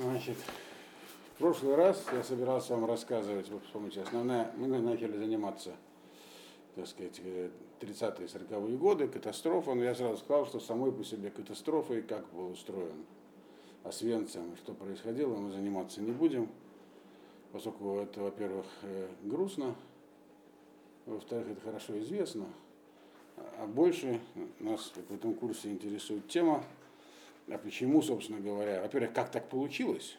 Значит, в прошлый раз я собирался вам рассказывать, вы помните, основная, мы начали заниматься, так сказать, 30-е 40-е годы, катастрофа, но я сразу сказал, что самой по себе катастрофой, как был устроен Освенцем, что происходило, мы заниматься не будем, поскольку это, во-первых, э, грустно, во-вторых, это хорошо известно, а больше нас в этом курсе интересует тема, а почему, собственно говоря, во-первых, как так получилось,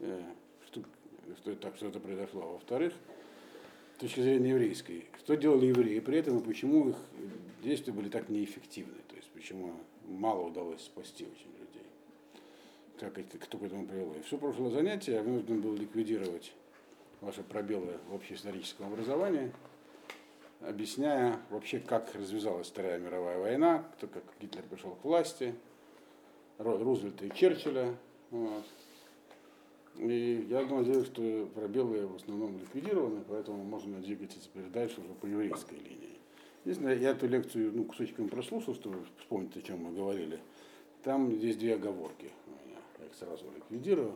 э, что, что, так, что это произошло, а во-вторых, с точки зрения еврейской, что делали евреи при этом и почему их действия были так неэффективны, то есть почему мало удалось спасти очень людей, как это, кто к этому привело. И все прошлое занятие я вынужден был ликвидировать ваши пробелы в общеисторическом образовании, объясняя вообще, как развязалась Вторая мировая война, кто, как Гитлер пришел к власти, Рузвельта и Черчилля. Вот. И я надеюсь, что пробелы в основном ликвидированы, поэтому можно двигаться теперь дальше уже по еврейской линии. Единственное, я эту лекцию ну, кусочками прослушал, чтобы вспомнить, о чем мы говорили. Там здесь две оговорки у меня. Я их сразу ликвидирую.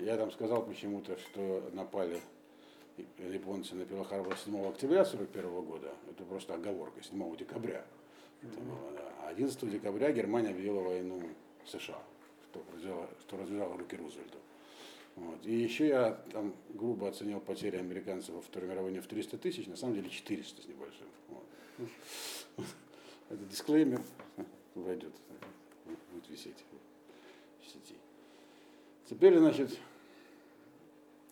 Я там сказал почему-то, что напали японцы на Перл-Харбор 7 октября 1941 года. Это просто оговорка, 7 декабря. Это было, да. 11 декабря Германия объявила войну США, что развязало, что развязало руки Рузвельту. Вот. И еще я там грубо оценил потери американцев во Второй мировой в 300 тысяч, на самом деле 400 с небольшим. Это дисклеймер войдет, будет висеть в сети. Теперь, значит,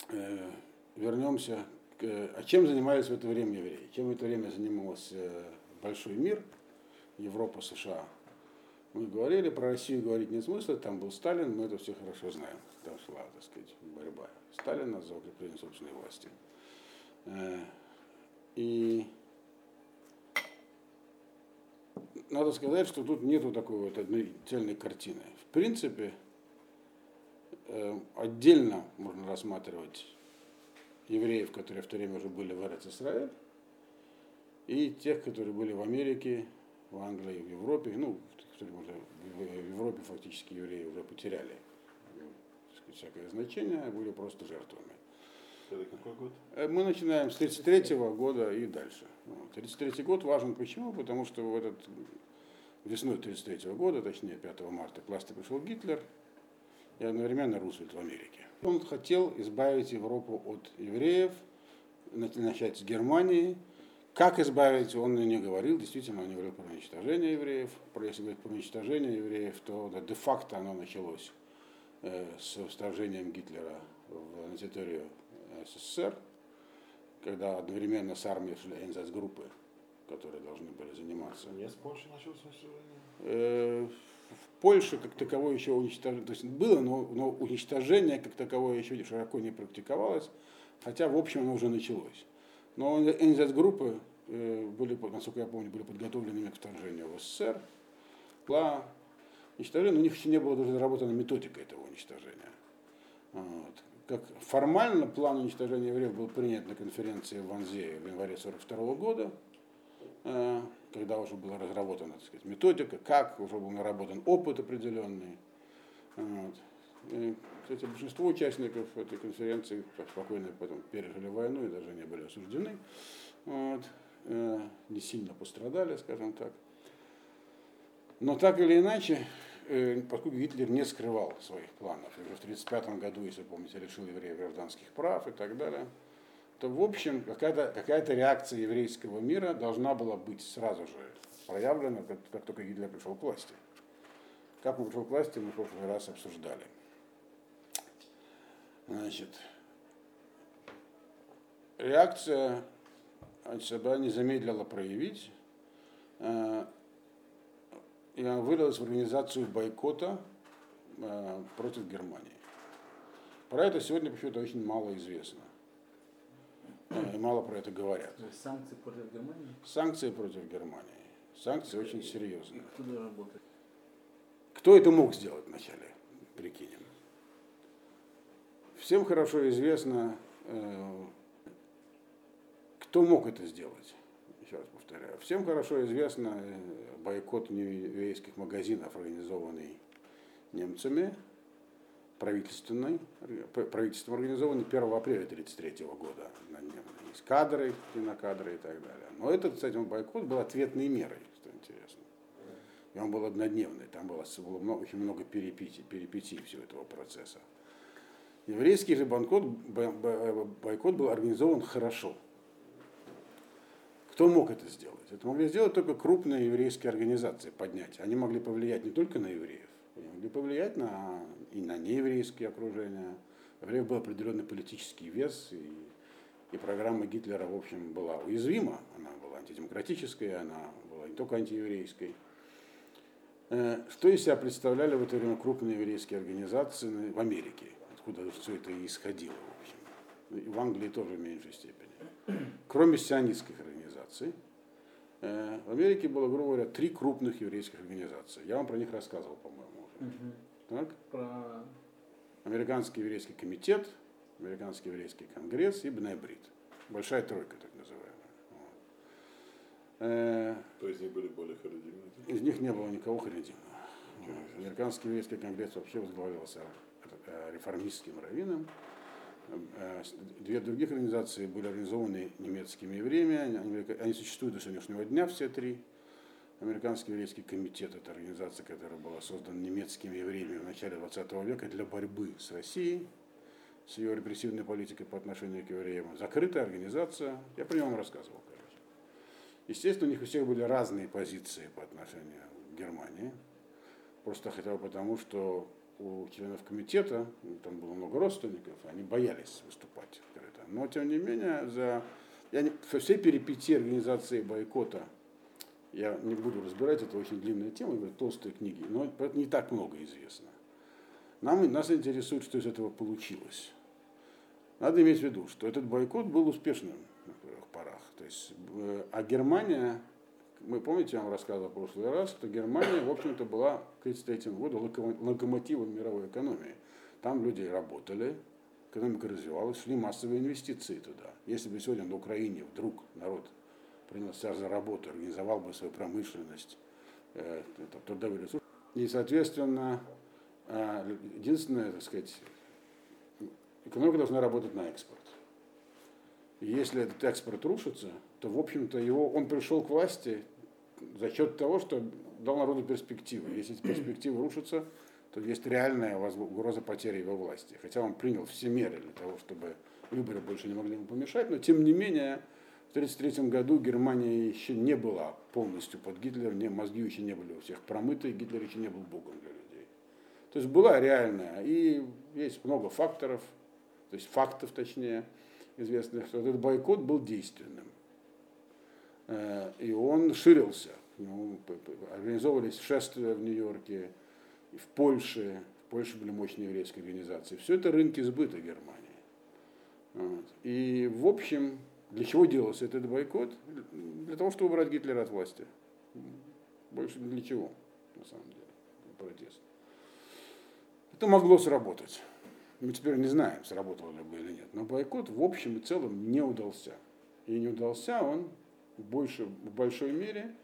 э, вернемся к... А чем занимались в это время евреи? Чем в это время занимался большой мир, Европа, США? Мы говорили, про Россию говорить нет смысла, там был Сталин, мы это все хорошо знаем. Там шла, так сказать, борьба Сталина за укрепление собственной власти. Э, и надо сказать, что тут нету такой вот одной цельной картины. В принципе, э, отдельно можно рассматривать евреев, которые в то время уже были в Эрец Израиль, и тех, которые были в Америке, в Англии, в Европе, ну, которые уже в Европе фактически евреи уже потеряли сказать, всякое значение, были просто жертвами. Это какой год? Э, мы начинаем с 1933 года и дальше. 1933 год важен почему? Потому что в этот весной 1933 года, точнее 5 марта, к власти пришел Гитлер и одновременно Рузвельт в Америке. Он хотел избавить Европу от евреев, начать с Германии, как избавить, он не говорил, действительно, он не говорил про уничтожение евреев. Про, если говорить про уничтожение евреев, то да, де-факто оно началось э, с вторжением Гитлера в, на территорию СССР, когда одновременно с армией шли группы, которые должны были заниматься. Не с Польши началось уничтожение? Э, в Польше как таковое еще уничтожение, то есть было, но, но уничтожение как таковое еще широко не практиковалось, хотя в общем оно уже началось. Но НЗ-группы э, были, насколько я помню, были подготовлены к вторжению в СССР. Была уничтожение, но у них еще не было даже разработана методика этого уничтожения. Вот. Как формально план уничтожения евреев был принят на конференции в Ванзе в январе 1942 года, э, когда уже была разработана так сказать, методика, как, уже был наработан опыт определенный. Вот. Кстати, большинство участников этой конференции спокойно потом пережили войну и даже не были осуждены. Вот. Э, не сильно пострадали, скажем так. Но так или иначе, э, поскольку Гитлер не скрывал своих планов, уже в 1935 году, если помните, решил евреев гражданских прав и так далее, то, в общем, какая-то какая реакция еврейского мира должна была быть сразу же проявлена, как, как только Гитлер пришел к власти. Как он пришел к власти, мы в прошлый раз обсуждали. Значит, реакция себя не замедлила проявить. Э, и она вылилась в организацию бойкота э, против Германии. Про это сегодня почему-то очень мало известно. Э, и мало про это говорят. Санкции против Германии? Санкции против Германии. Санкции очень серьезные. Кто это мог сделать вначале? Прикинем. Всем хорошо известно, э, кто мог это сделать. Еще раз повторяю. Всем хорошо известно э, бойкот еврейских магазинов, организованный немцами правительственной, правительством организованный 1 апреля 1933 года. Есть кадры, кинокадры и так далее. Но этот, кстати, бойкот был ответной мерой, что интересно. И он был однодневный, там было, было много, очень много перипетий, перипетий всего этого процесса. Еврейский же бойкот, бойкот был организован хорошо. Кто мог это сделать? Это могли сделать только крупные еврейские организации, поднять. Они могли повлиять не только на евреев, они могли повлиять на, и на нееврейские окружения. У евреев был определенный политический вес, и, и программа Гитлера, в общем, была уязвима. Она была антидемократической, она была не только антиеврейской. Э, что из себя представляли в это время крупные еврейские организации в Америке, откуда все это и исходило, в общем. И в Англии тоже в меньшей степени. Кроме сионистских организаций, э, в Америке было, грубо говоря, три крупных еврейских организации. Я вам про них рассказывал, по-моему, уже. Так? Про... Американский еврейский комитет, Американский еврейский конгресс и Бнебрид. Большая тройка, так называемая. Э, То есть они были более харидимные? Из них не было никого харидимного. Американский еврейский конгресс вообще возглавлялся э, реформистским раввином. Э, две других организации были организованы немецкими евреями. Они существуют до сегодняшнего дня, все три. Американский еврейский комитет – это организация, которая была создана немецкими евреями в начале 20 века для борьбы с Россией, с ее репрессивной политикой по отношению к евреям. Закрытая организация, я про нее вам рассказывал, короче. Естественно, у них у всех были разные позиции по отношению к Германии. Просто хотя бы потому, что у членов комитета, там было много родственников, они боялись выступать открыто. Но, тем не менее, за я не, все перипетии организации бойкота я не буду разбирать, это очень длинная тема, говорю, толстые книги, но это не так много известно. Нам, нас интересует, что из этого получилось. Надо иметь в виду, что этот бойкот был успешным на первых порах. То есть, э, а Германия, мы помните, я вам рассказывал в прошлый раз, что Германия, в общем-то, была к 1933 году локомотивом мировой экономии. Там люди работали, экономика развивалась, шли массовые инвестиции туда. Если бы сегодня на Украине вдруг народ принялся за работу, организовал бы свою промышленность, э, трудовые ресурсы. И, соответственно, э, единственное, так сказать, экономика должна работать на экспорт. И если этот экспорт рушится, то, в общем-то, его, он пришел к власти за счет того, что дал народу перспективы. Если эти перспективы рушатся, то есть реальная угроза потери его власти. Хотя он принял все меры для того, чтобы выборы больше не могли ему помешать, но тем не менее в 1933 году Германия еще не была полностью под Гитлером, не, мозги еще не были у всех промыты, Гитлер еще не был богом для людей. То есть была реальная, и есть много факторов, то есть фактов точнее, известных, что этот бойкот был действенным. Э, и он ширился. Ну, организовывались шествия в Нью-Йорке, в Польше, в Польше были мощные еврейские организации. Все это рынки сбыта Германии. И в общем, для чего делался этот бойкот? Для того, чтобы убрать Гитлера от власти. Больше для чего, на самом деле, протест. Это могло сработать. Мы теперь не знаем, сработало ли бы или нет. Но бойкот в общем и целом не удался. И не удался он в, больше, в большой мере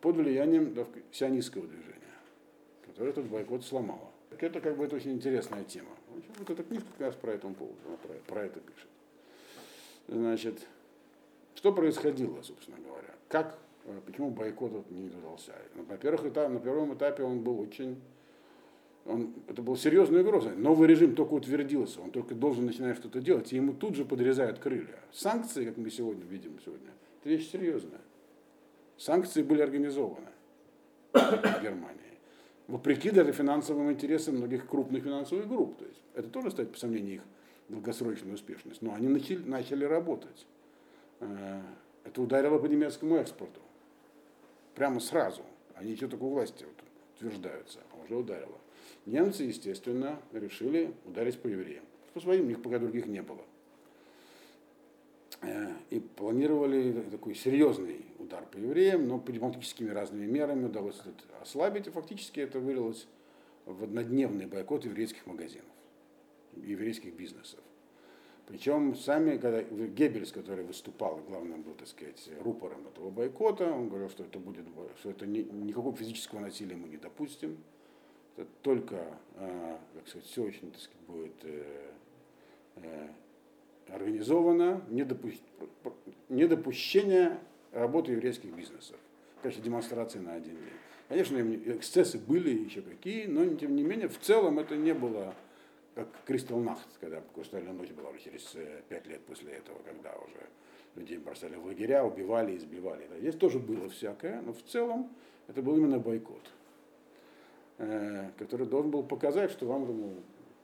под влиянием сионистского движения, которое этот бойкот сломало. Это как бы это очень интересная тема. Вот эта книжка как раз про, этом поводу, про, про это пишет. Значит, что происходило, собственно говоря? Как, э, почему бойкот не удался? Ну, во-первых, на первом этапе он был очень он, это была серьезная угроза. Новый режим только утвердился, он только должен начинать что-то делать, и ему тут же подрезают крылья. Санкции, как мы сегодня видим сегодня, вещь серьезная. Санкции были организованы в Германии. Вопреки даже финансовым интересам многих крупных финансовых групп. То есть это тоже ставит по сомнению их долгосрочную успешность, но они начали, начали работать. Э, это ударило по немецкому экспорту. Прямо сразу. Они еще только у власти вот утверждаются, а уже ударило. Немцы, естественно, решили ударить по евреям. По своим, у них пока других не было. Э, и планировали такой серьезный удар по евреям, но дипломатическими разными мерами удалось это ослабить, и фактически это вылилось в однодневный бойкот еврейских магазинов еврейских бизнесов. Причем сами, когда Геббельс, который выступал, главным был, так сказать, рупором этого бойкота, он говорил, что это будет, что это ни, никакого физического насилия мы не допустим, это только, э, как сказать, все очень так сказать, будет э, э, организовано, недопу- недопущение работы еврейских бизнесов. Конечно, демонстрации на один день. Конечно, эксцессы были еще какие, но тем не менее, в целом это не было как Кристал Нахт, когда Хрустальная ночь была уже через э, пять лет после этого, когда уже людей бросали в лагеря, убивали, избивали. Здесь тоже было всякое, но в целом это был именно бойкот, э, который должен был показать, что вам думаю,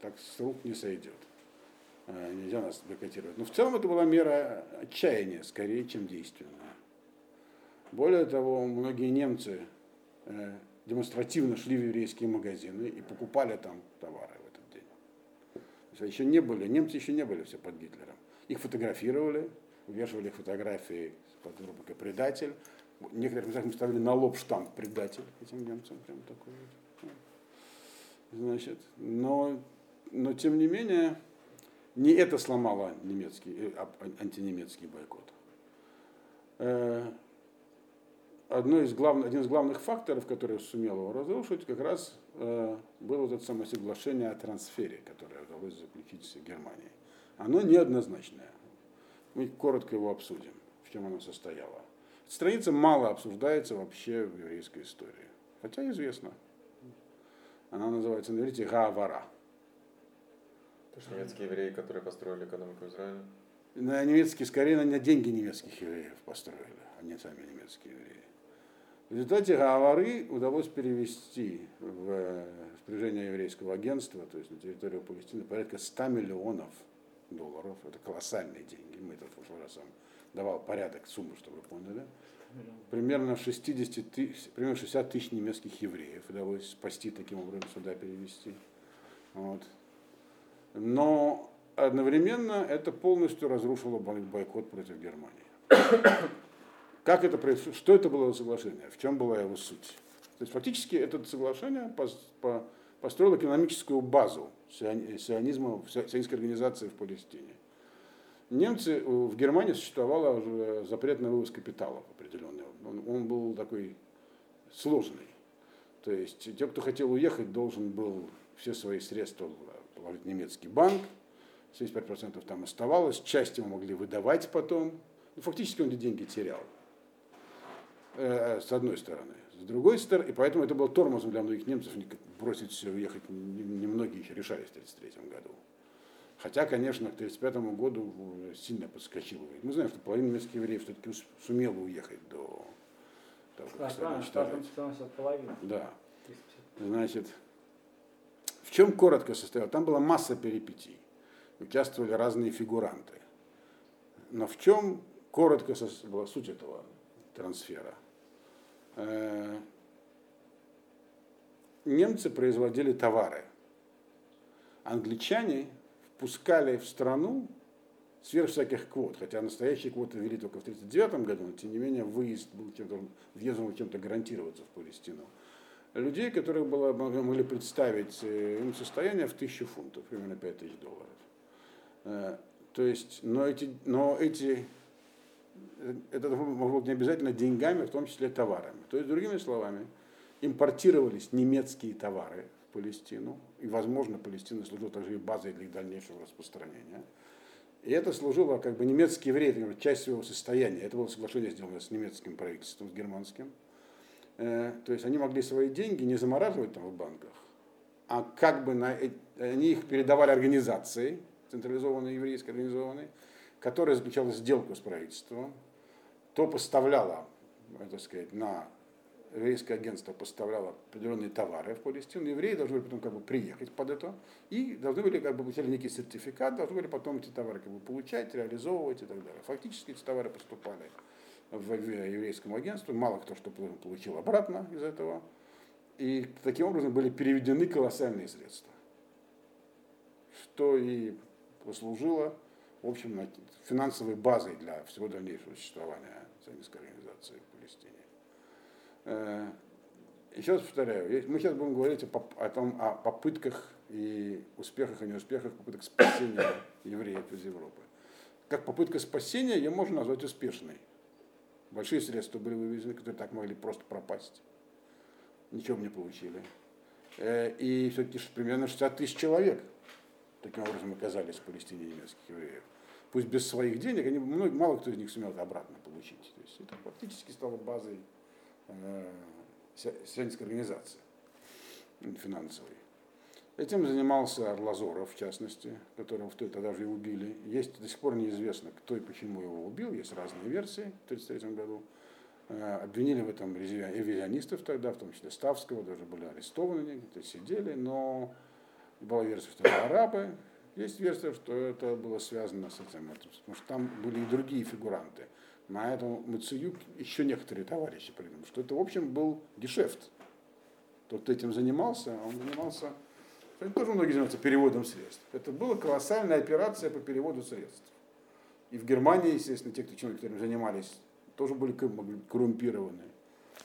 так с рук не сойдет. Э, нельзя нас бойкотировать. Но в целом это была мера отчаяния, скорее, чем действенная. Более того, многие немцы демонстративно шли в еврейские магазины и покупали там товары еще не были, немцы еще не были все под Гитлером. Их фотографировали, увешивали их фотографии под рубрикой «Предатель». В некоторых местах мы ставили на лоб штамп «Предатель» этим немцам. Прям такой вот. Значит, но, но тем не менее, не это сломало немецкий, э, антинемецкий бойкот. Э, одно из главных, один из главных факторов, который сумел его разрушить, как раз э, было вот это самое соглашение о трансфере, которое удалось заключить с Германией. Оно неоднозначное. Мы коротко его обсудим, в чем оно состояло. Страница мало обсуждается вообще в еврейской истории, хотя известно. Она называется на иврите Гаавара. То есть немецкие евреи, которые построили экономику Израиля? На немецкие, скорее на деньги немецких евреев построили, а не сами немецкие евреи. В результате Гаавары удалось перевести в распоряжение еврейского агентства, то есть на территорию Палестины, порядка 100 миллионов долларов. Это колоссальные деньги. Мы это в раз давал порядок суммы, чтобы вы поняли. Примерно 60 тысяч, примерно 60 тысяч немецких евреев удалось спасти таким образом сюда перевести. Вот. Но одновременно это полностью разрушило бойкот против Германии. Как это происходит? Что это было за соглашение? В чем была его суть? То есть фактически это соглашение построило экономическую базу сионизма, сионистской организации в Палестине. Немцы, э, в Германии существовал уже запрет на вывоз капиталов определенный. Он, он был такой сложный. То есть те, кто хотел уехать, должен был все свои средства положить в немецкий банк, 75% там оставалось, часть ему могли выдавать потом. Ну, фактически он эти деньги терял. Э, с одной стороны. С другой стороны, и поэтому это был тормозом для многих немцев бросить все, уехать. Немногие еще решались в 1933 году. Хотя, конечно, к 1935 году сильно подскочило. Мы знаем, что половина немецких евреев все-таки сумела уехать до того, как да, половина. Да. Значит, в чем коротко состоял? Там была масса перипетий. Участвовали разные фигуранты. Но в чем коротко была суть этого трансфера? Э, немцы производили товары. Англичане впускали в страну сверх всяких квот, хотя настоящие квоты ввели только в 1939 году, но тем не менее выезд был чем-то, въезд был чем-то гарантироваться в Палестину. Людей, которые было, могли представить э, им состояние в тысячу фунтов, примерно 5 тысяч долларов. Э, то есть, но эти, но эти это могло быть не обязательно деньгами, в том числе товарами. То есть, другими словами, импортировались немецкие товары в Палестину, и, возможно, Палестина служила также и базой для их дальнейшего распространения. И это служило как бы немецкий еврей, это часть своего состояния. Это было соглашение сделано с немецким правительством, с германским. Э, то есть они могли свои деньги не замораживать там в банках, а как бы на, они их передавали организации, централизованной еврейской организованной, которая заключала сделку с правительством, то поставляла, так сказать, на еврейское агентство поставляло определенные товары в Палестину, евреи должны были потом как бы приехать под это, и должны были как бы получали некий сертификат, должны были потом эти товары как бы получать, реализовывать и так далее. Фактически эти товары поступали в еврейскому агентству, мало кто что получил обратно из этого, и таким образом были переведены колоссальные средства, что и послужило, в общем, финансовой базой для всего дальнейшего существования сионистской организации в Палестине. Э, еще раз повторяю, мы сейчас будем говорить о, о том, о попытках и успехах и неуспехах, попытках спасения евреев из Европы. Как попытка спасения ее можно назвать успешной. Большие средства были вывезены, которые так могли просто пропасть. Ничего не получили. Э, и все-таки примерно 60 тысяч человек таким образом оказались в Палестине немецких евреев. Пусть без своих денег, они, много, мало кто из них сумел это обратно получить. То есть это фактически стало базой э, сионистской организации финансовой. Этим занимался Арлазоров, в частности, которого в той тогда же и убили. Есть до сих пор неизвестно, кто и почему его убил, есть разные версии в 1933 году. Э, обвинили в этом ревизионистов тогда, в том числе Ставского, даже были арестованы, где-то сидели, но была версия, что это арабы, есть версия, что это было связано с этим, потому что там были и другие фигуранты. На этом Мацеюк еще некоторые товарищи придумали, что это, в общем, был гешефт. Тот, кто этим занимался, он занимался, это тоже многие занимаются переводом средств. Это была колоссальная операция по переводу средств. И в Германии, естественно, те, кто этим занимались, тоже были коррумпированы.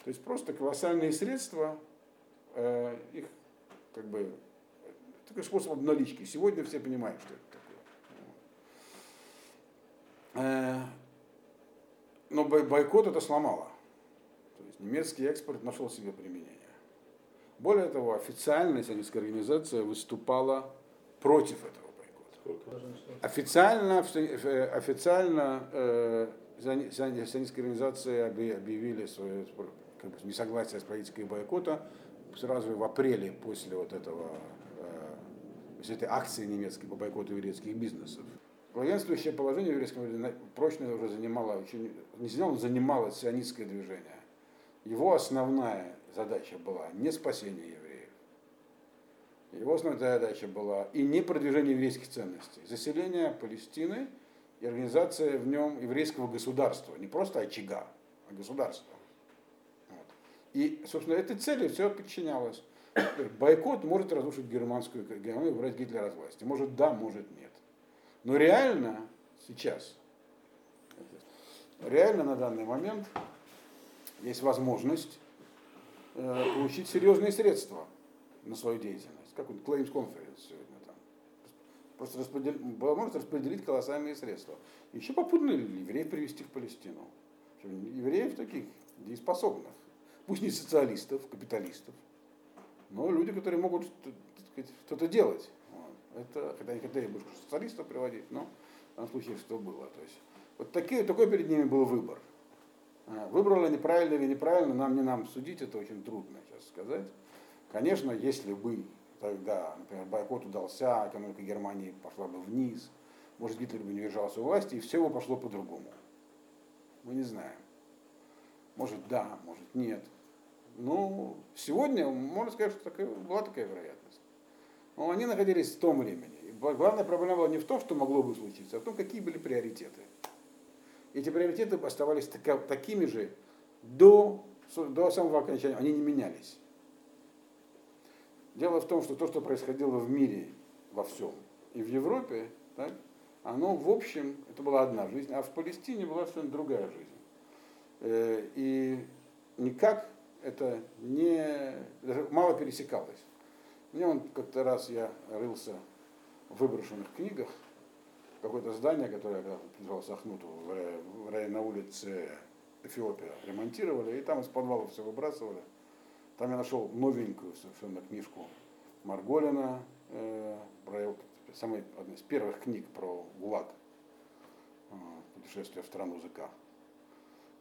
То есть просто колоссальные средства, э, их как бы такой способ обналички. Сегодня все понимают, что это такое. Э, но бойкот это сломало. То есть немецкий экспорт нашел себе применение. Более того, официальная сионистская организация выступала против этого бойкота. Официально, официально э, сионистская организация объявили свое как бы, несогласие с политикой бойкота сразу в апреле после вот этого есть этой акции немецкой по бойкоту еврейских бизнесов. Главенствующее положение в еврейском прочно уже занимало, очень, не занимало, занимало сионистское движение. Его основная задача была не спасение евреев. Его основная задача была и не продвижение еврейских ценностей, заселение Палестины и организация в нем еврейского государства, не просто очага, а государства. Вот. И, собственно, этой цели все подчинялось. Бойкот может разрушить германскую Германию, убрать Гитлера от власти. Может да, может нет. Но реально сейчас, реально на данный момент есть возможность получить серьезные средства на свою деятельность. Как вот Claims Conference сегодня там. Просто распределить, возможность распределить колоссальные средства. Еще попутно евреев привести в Палестину. Евреев таких дееспособных. Пусть не социалистов, капиталистов, но люди, которые могут что-то делать. Это, хотя не хотели бы социалистов приводить, но в случае что было. То есть, вот такие, такой перед ними был выбор. А, Выбрали они правильно или неправильно, нам не нам судить, это очень трудно сейчас сказать. Конечно, если бы тогда, например, бойкот удался, экономика Германии пошла бы вниз, может, Гитлер бы не держался у власти, и все бы пошло по-другому. Мы не знаем. Может, да, может, нет. Ну, сегодня можно сказать, что такая, была такая вероятность. Но они находились в том времени. И главная проблема была не в том, что могло бы случиться, а в том, какие были приоритеты. Эти приоритеты оставались такими же до, до самого окончания, они не менялись. Дело в том, что то, что происходило в мире во всем, и в Европе, так, оно в общем, это была одна жизнь, а в Палестине была совершенно другая жизнь. Э, и никак это не, даже мало пересекалось. Мне он как-то раз я рылся в выброшенных книгах, какое-то здание, которое я назывался Ахнуту, в районе на улице Эфиопия ремонтировали, и там из подвала все выбрасывали. Там я нашел новенькую совершенно книжку Марголина, э, про, самой, одна из первых книг про ГУЛАГ, э, путешествие в страну языка.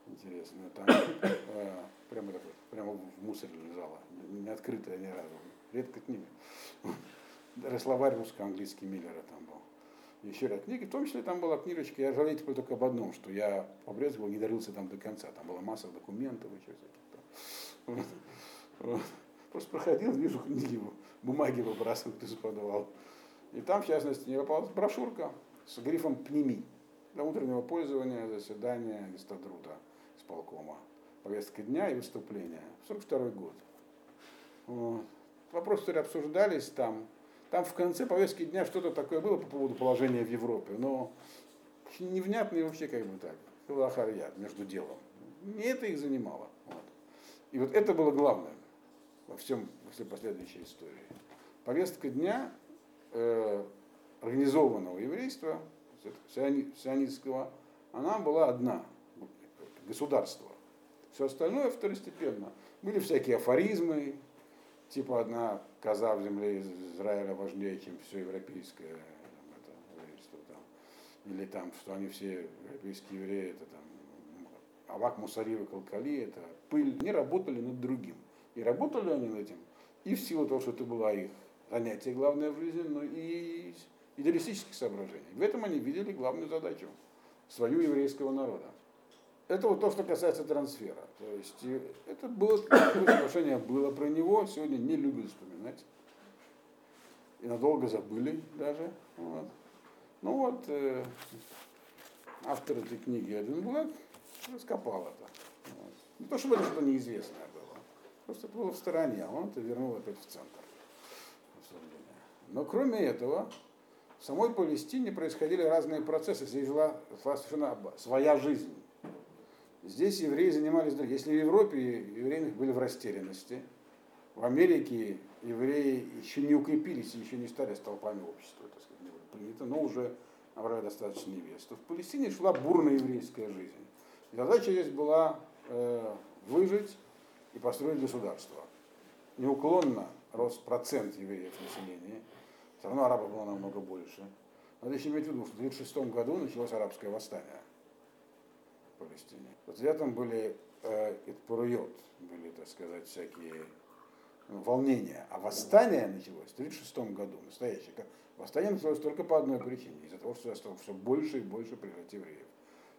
Интересно, там э, прямо такой прямо в мусоре лежала, не открытая ни разу. Редко книга. Словарь русско-английский Миллера там был. Еще ряд книг, в том числе там была книжечка, я жалею теперь только об одном, что я по-прежнему не дарился там до конца, там была масса документов и всяких вот. Просто проходил, вижу книги, бумаги выбрасывал, кто подавал. И там, в частности, мне попалась брошюрка с грифом «Пними» для утреннего пользования, заседания Листодрута с полкома повестка дня и выступления. 42 год. Вот. Вопросы, которые обсуждались там, там в конце повестки дня что-то такое было по поводу положения в Европе, но невнятно и вообще как бы так, Хилахарьят между делом. Не это их занимало. Вот. И вот это было главное во всем, во всей последующей истории. Повестка дня э, организованного еврейства, сионистского, она была одна. Государство. Все остальное второстепенно. Были всякие афоризмы, типа одна коза в земле Израиля важнее, чем все европейское это, еврейство там. Или там, что они все европейские евреи, это там Авак Мусари Калкали, это пыль, не работали над другим. И работали они над этим, и в силу того, что это было их занятие главное в жизни, но и идеалистических соображений. В этом они видели главную задачу свою еврейского народа. Это вот то, что касается трансфера. То есть это было, соглашение было про него, сегодня не любят вспоминать. И надолго забыли даже. Вот. Ну вот, э, автор этой книги Один Блэк раскопал это. Вот. Не то, чтобы это что-то неизвестное было. Просто это было в стороне, а он это вернул опять в центр. Но кроме этого, в самой Палестине происходили разные процессы. Здесь жила совершенно своя жизнь. Здесь евреи занимались. Если в Европе евреи были в растерянности, в Америке евреи еще не укрепились еще не стали столпами общества, так сказать, не было принято, но уже набрали достаточно невест. В Палестине шла бурная еврейская жизнь. Задача здесь была э, выжить и построить государство. Неуклонно рос процент евреев населения, все равно арабов было намного больше. Надо еще иметь в виду, что в 1936 году началось арабское восстание Палестине. Вот в этом были э, Итпуруйот, были, так сказать, всякие ну, волнения. А восстание началось в 1936 году, настоящее. Восстание началось только по одной причине, из-за того, что стало все больше и больше приезжать евреев.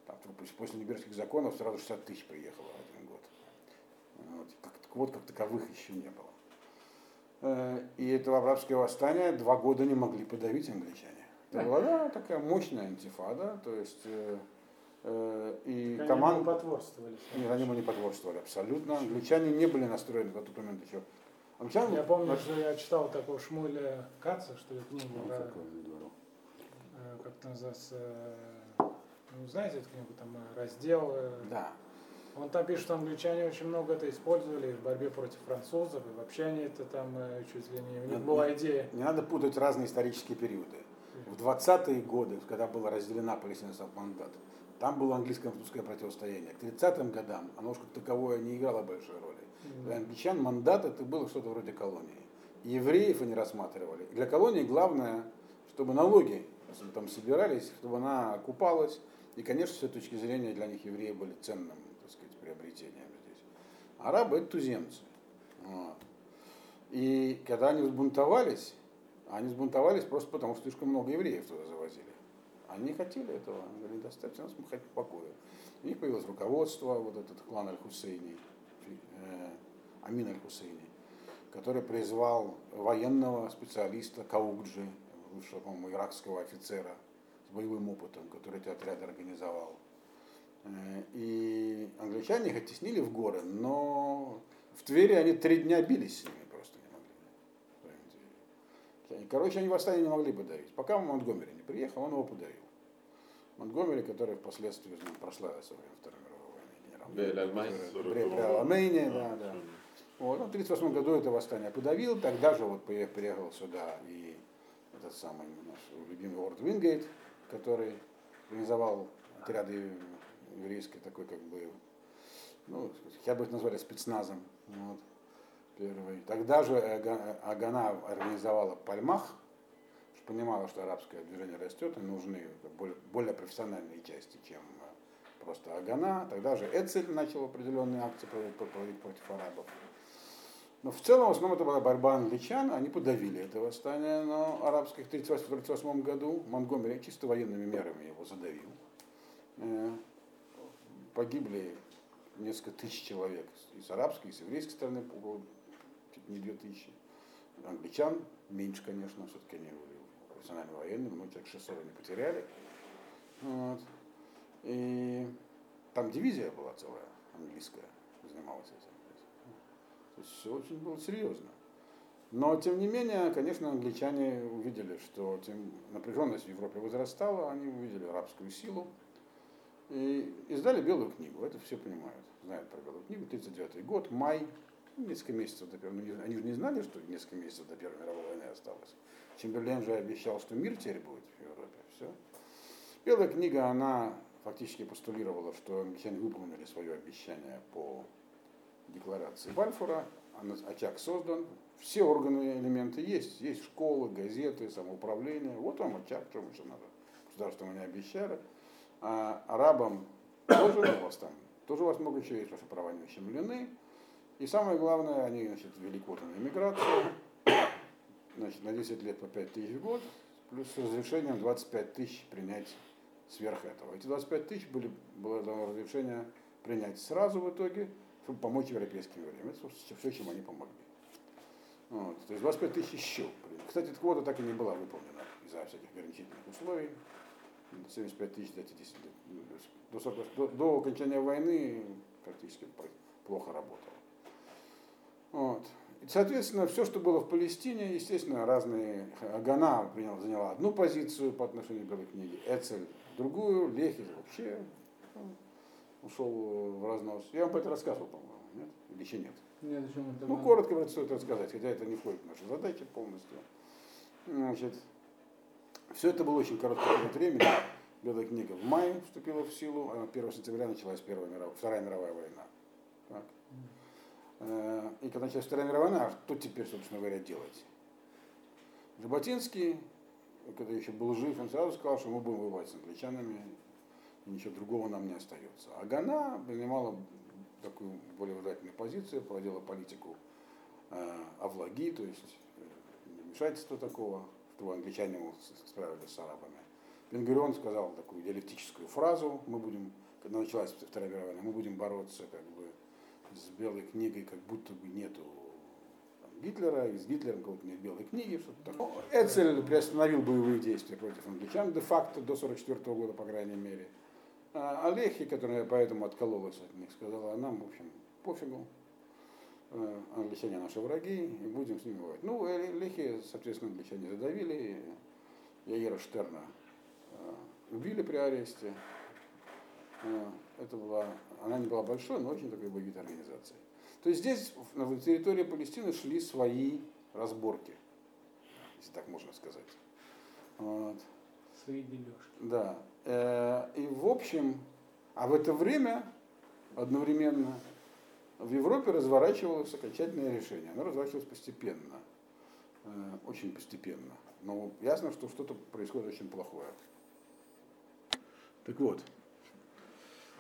Там, после Небесских законов сразу 60 тысяч приехало в один год. Вот, как, вот как таковых еще не было. Э, и этого арабское восстание два года не могли подавить англичане. Это была да, такая мощная антифада, то есть э, э и они команда... ему потворствовали. Нет, они ему не потворствовали абсолютно. Англичане не были настроены на тот момент еще. Англичане... Я помню, что я читал такого Шмуля Каца, что ли, книгу про... Э, как это называется? Ну, знаете эту книгу, там раздел... Да. Он там пишет, что англичане очень много это использовали в борьбе против французов, и вообще они это там э, чуть ли не... У них была идея... Не надо путать разные исторические периоды. В 20-е годы, когда была разделена палестинский мандат, там было английско-французское противостояние. К 30-м годам оно уж как таковое не играло большой роли. Для англичан мандат это было что-то вроде колонии. И евреев они рассматривали. И для колонии главное, чтобы налоги там собирались, чтобы она окупалась. И, конечно, с этой точки зрения для них евреи были ценным приобретением здесь. Арабы это туземцы. Вот. И когда они взбунтовались, они взбунтовались просто потому, что слишком много евреев туда завозили. Они не хотели этого, они говорили, достаточно нас, мы хотим покоя. У них появилось руководство, вот этот клан Аль-Хусейни, э, Амин Аль-Хусейни, который призвал военного специалиста Кауджи, лучшего, по-моему, иракского офицера с боевым опытом, который эти отряды организовал. Э, и англичане их оттеснили в горы, но в Твери они три дня бились с ними просто не могли. И, короче, они восстание не могли подавить. Пока Монтгомери не приехал, он его подавил. Монтгомери, который впоследствии ну, прошла со временем Второй мировой войны, генерал. При да, да. Вот, он в 1938 году это восстание подавил, тогда же вот приехал сюда и этот самый наш любимый Орд Вингейт, который организовал отряды еврейской такой как бы, ну, я бы их назвали спецназом. Вот, первый. Тогда же Агана организовала Пальмах, понимала, что арабское движение растет, и нужны более, профессиональные части, чем э, просто Агана. Тогда же Эцель начал определенные акции проводить против арабов. Но в целом, в основном, это была борьба англичан, они подавили это восстание, но арабских в 1938 году Монгомери чисто военными мерами его задавил. Э, погибли несколько тысяч человек из арабской, и с еврейской стороны, не две тысячи. Англичан меньше, конечно, все-таки они были профессиональные военные, мы человек 600 они потеряли. Вот. И там дивизия была целая, английская, занималась этим. То есть все очень было серьезно. Но, тем не менее, конечно, англичане увидели, что тем, напряженность в Европе возрастала, они увидели арабскую силу, и издали белую книгу, это все понимают, знают про белую книгу, 39 год, май, несколько месяцев до первой, они же не знали, что несколько месяцев до Первой мировой войны осталось. Чемберлен же обещал, что мир теперь будет в Европе, все. Белая книга, она фактически постулировала, что англичане выполнили свое обещание по декларации Бальфура, очаг создан, все органы элементы есть. Есть школы, газеты, самоуправление. Вот вам очаг, что еще надо. Государство не обещали. А арабам тоже у вас там, тоже у вас много чего есть, ваши права не ущемлены. И самое главное, они значит, ввели квоту на иммиграцию, значит, на 10 лет по 5 тысяч в год, плюс с разрешением 25 тысяч принять сверх этого. Эти 25 тысяч были, было дано разрешение принять сразу в итоге, чтобы помочь европейским евреям. Это все, чем они помогли. Вот. То есть 25 тысяч еще. Кстати, эта квота так и не была выполнена из-за всяких ограничительных условий. 75 тысяч за эти 10 лет. До, 40, до, до окончания войны практически плохо работало. Вот. И, соответственно, все, что было в Палестине, естественно, разные. Гана принял, заняла одну позицию по отношению к Белой книге, Эцель другую, Лехи вообще ну, ушел в разнос. Я вам про это рассказывал, по-моему, нет? Или еще нет? Нет, зачем это Ну, коротко про это стоит рассказать, хотя это не входит в наши задачи полностью. Значит, все это было очень короткое времени. Белая книга в мае вступила в силу, а 1 сентября началась Первая мировая, Вторая мировая война. Так. Э, И когда началась Вторая мировая война, что теперь, собственно говоря, делать? Жаботинский, когда еще был жив, он сразу сказал, что мы будем воевать с англичанами, ничего другого нам не остается. А Гана принимала такую более выжательную позицию, проводила политику э, овлаги, то есть э, вмешательства такого, чтобы англичане справились с арабами. Бенгурион сказал такую диалектическую фразу, мы будем, когда началась Вторая мировая война, мы будем бороться как бы с белой книгой, как будто бы нету там, Гитлера, и с Гитлером как будто нет белой книги, что-то такое. Эцель приостановил боевые действия против англичан де-факто до 1944 года, по крайней мере. А Олехи, которая поэтому откололась от них, сказала, нам, в общем, пофигу. Э, Англичане наши враги, и будем с ними воевать. Ну, э, Лехи, соответственно, англичане задавили. Яира Штерна э, убили при аресте. Это была, она не была большой, но очень такой боевитой организацией. То есть здесь, на территории Палестины, шли свои разборки, если так можно сказать. Вот. Свои дележки. Да. Э, И в общем, а в это время одновременно в Европе разворачивалось окончательное решение. Оно разворачивалось постепенно. Э, Очень постепенно. Но ясно, что что-то происходит очень плохое. Так вот.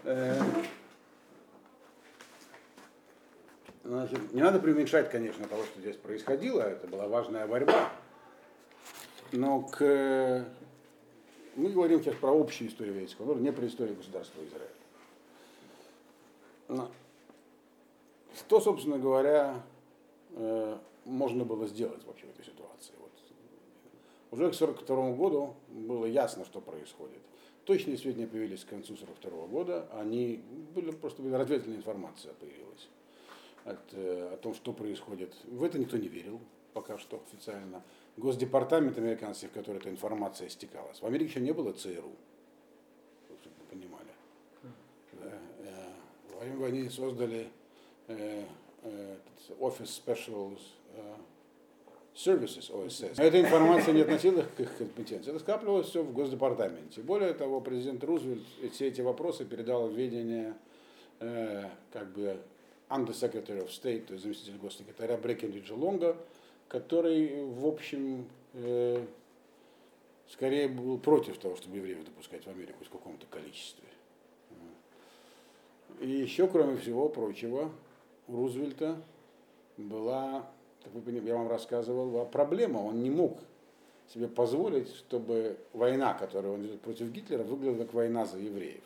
Э, Значит, не надо преуменьшать, конечно, того, что здесь происходило. Это была важная борьба. Но к мы говорим сейчас про общую историю еврейского народа, не про историю государства Израиля. Но Что, собственно говоря, э, можно было сделать вообще в этой ситуации? Вот. Уже к 1942 году было ясно, что происходит. Точные сведения появились к концу 1942 года, они были просто были разведывательная информация появилась от, э, о том, что происходит. В это никто не верил пока что официально. Госдепартамент американский, в который эта информация стекалась. В Америке еще не было ЦРУ, чтобы вы понимали. Да, э, войны они создали э, э, Office Special э, Services, ОСС. Но эта информация не относилась к их компетенции. Это скапливалось все в Госдепартаменте. Более того, президент Рузвельт все эти вопросы передал в ведение э, как бы Undersecretary of State, то есть заместитель госсекретаря Брекенриджа Лонга, который, в общем, э, скорее был против того, чтобы евреев допускать в Америку в каком-то количестве. И еще, кроме всего прочего, у Рузвельта была, как вы я вам рассказывал, была проблема. Он не мог себе позволить, чтобы война, которую он ведет против Гитлера, выглядела как война за евреев.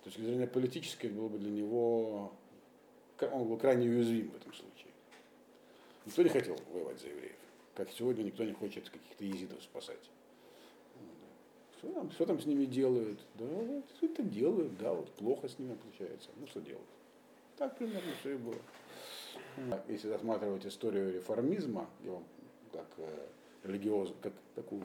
С точки зрения политической, было бы для него, он был крайне уязвим в этом случае. Никто не хотел воевать за евреев. Как сегодня никто не хочет каких-то езидов спасать. Что там, что там с ними делают? Да, что это делают, да, вот плохо с ними получается. Ну что делать? Так примерно все и было. Если рассматривать историю реформизма, его как э, религиоз, как такого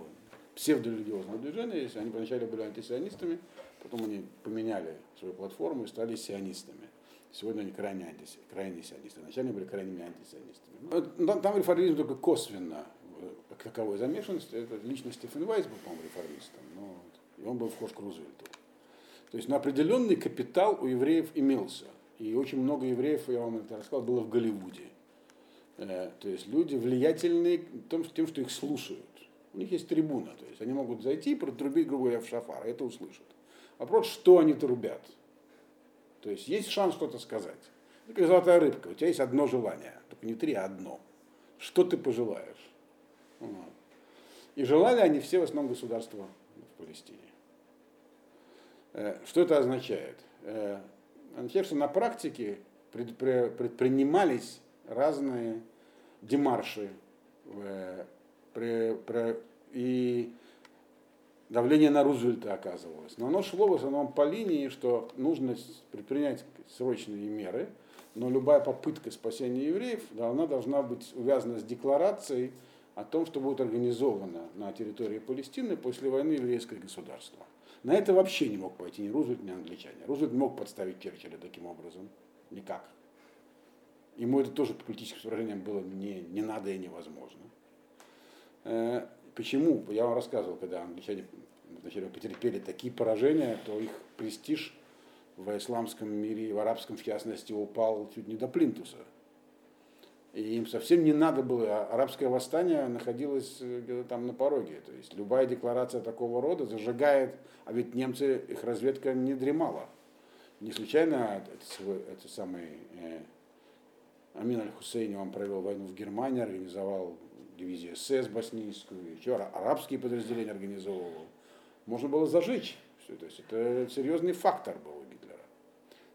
псевдорелигиозного движения, если они поначалу были антисионистами, потом они поменяли свою платформу и стали сионистами. Сегодня они крайне, антиси, крайне сионисты. Вначале они были крайними антисионистами. Ну, Там, реформизм только косвенно э, как таковой замешан. Это лично Стефен Вайс был, по-моему, реформистом. Но и он был вхож к Рузвельту. То есть на определенный капитал у евреев имелся. И очень много евреев, я вам это рассказал, было в Голливуде. Э, то есть люди влиятельные тем, тем, что их слушают. У них есть трибуна, то есть они могут зайти и протрубить, грубо говоря, в шафар, и это услышат. Вопрос, что они трубят. То есть есть шанс что-то сказать. Это как золотая рыбка, у тебя есть одно желание, только не три, а одно. Что ты пожелаешь? И желали они все в основном государства в Палестине. Э, что это означает? Э, означает, что на практике предпринимались разные демарши и давление на Рузвельта оказывалось. Но оно шло в основном по линии, что нужно предпринять срочные меры, но любая попытка спасения евреев, она должна быть увязана с декларацией о том, что будет организовано на территории Палестины после войны еврейское государство. На это вообще не мог пойти ни Рузвельт, ни англичане. Рузвельт мог подставить Черчилля таким образом. Никак. Ему это тоже по политическим соображениям было не, не надо и невозможно. Э, почему? Я вам рассказывал, когда англичане вначале потерпели такие поражения, то их престиж в исламском мире, в арабском в частности, упал чуть не до плинтуса. И им совсем не надо было, арабское восстание находилось э, там на пороге. То есть любая декларация такого рода зажигает, а ведь немцы, их разведка не дремала. Не случайно это, это самый э, Амин Аль-Хусейни, он провел войну в Германии, организовал дивизию СС боснийскую, еще арабские подразделения организовывал. Можно было зажечь все. То есть это серьезный фактор был у Гитлера.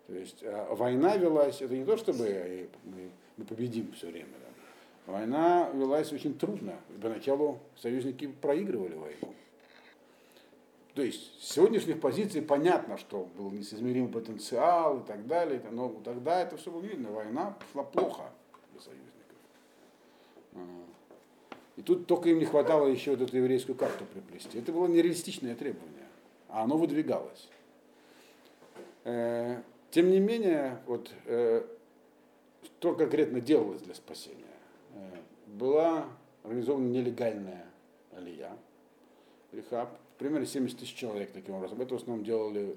То есть а война велась, это не то, чтобы мы, мы победим все время. Да. Война велась очень трудно. Поначалу союзники проигрывали войну. То есть с сегодняшних позиций понятно, что был несоизмеримый потенциал и так далее, но тогда это все было видно. Война шла плохо для союзников. А. И тут только им не хватало еще вот эту еврейскую карту приплести. Это было нереалистичное требование, а оно выдвигалось. Э, тем не менее, вот, э, что конкретно делалось для спасения? Э, была организована нелегальная алия, рехаб, примерно 70 тысяч человек таким образом. Это в основном делали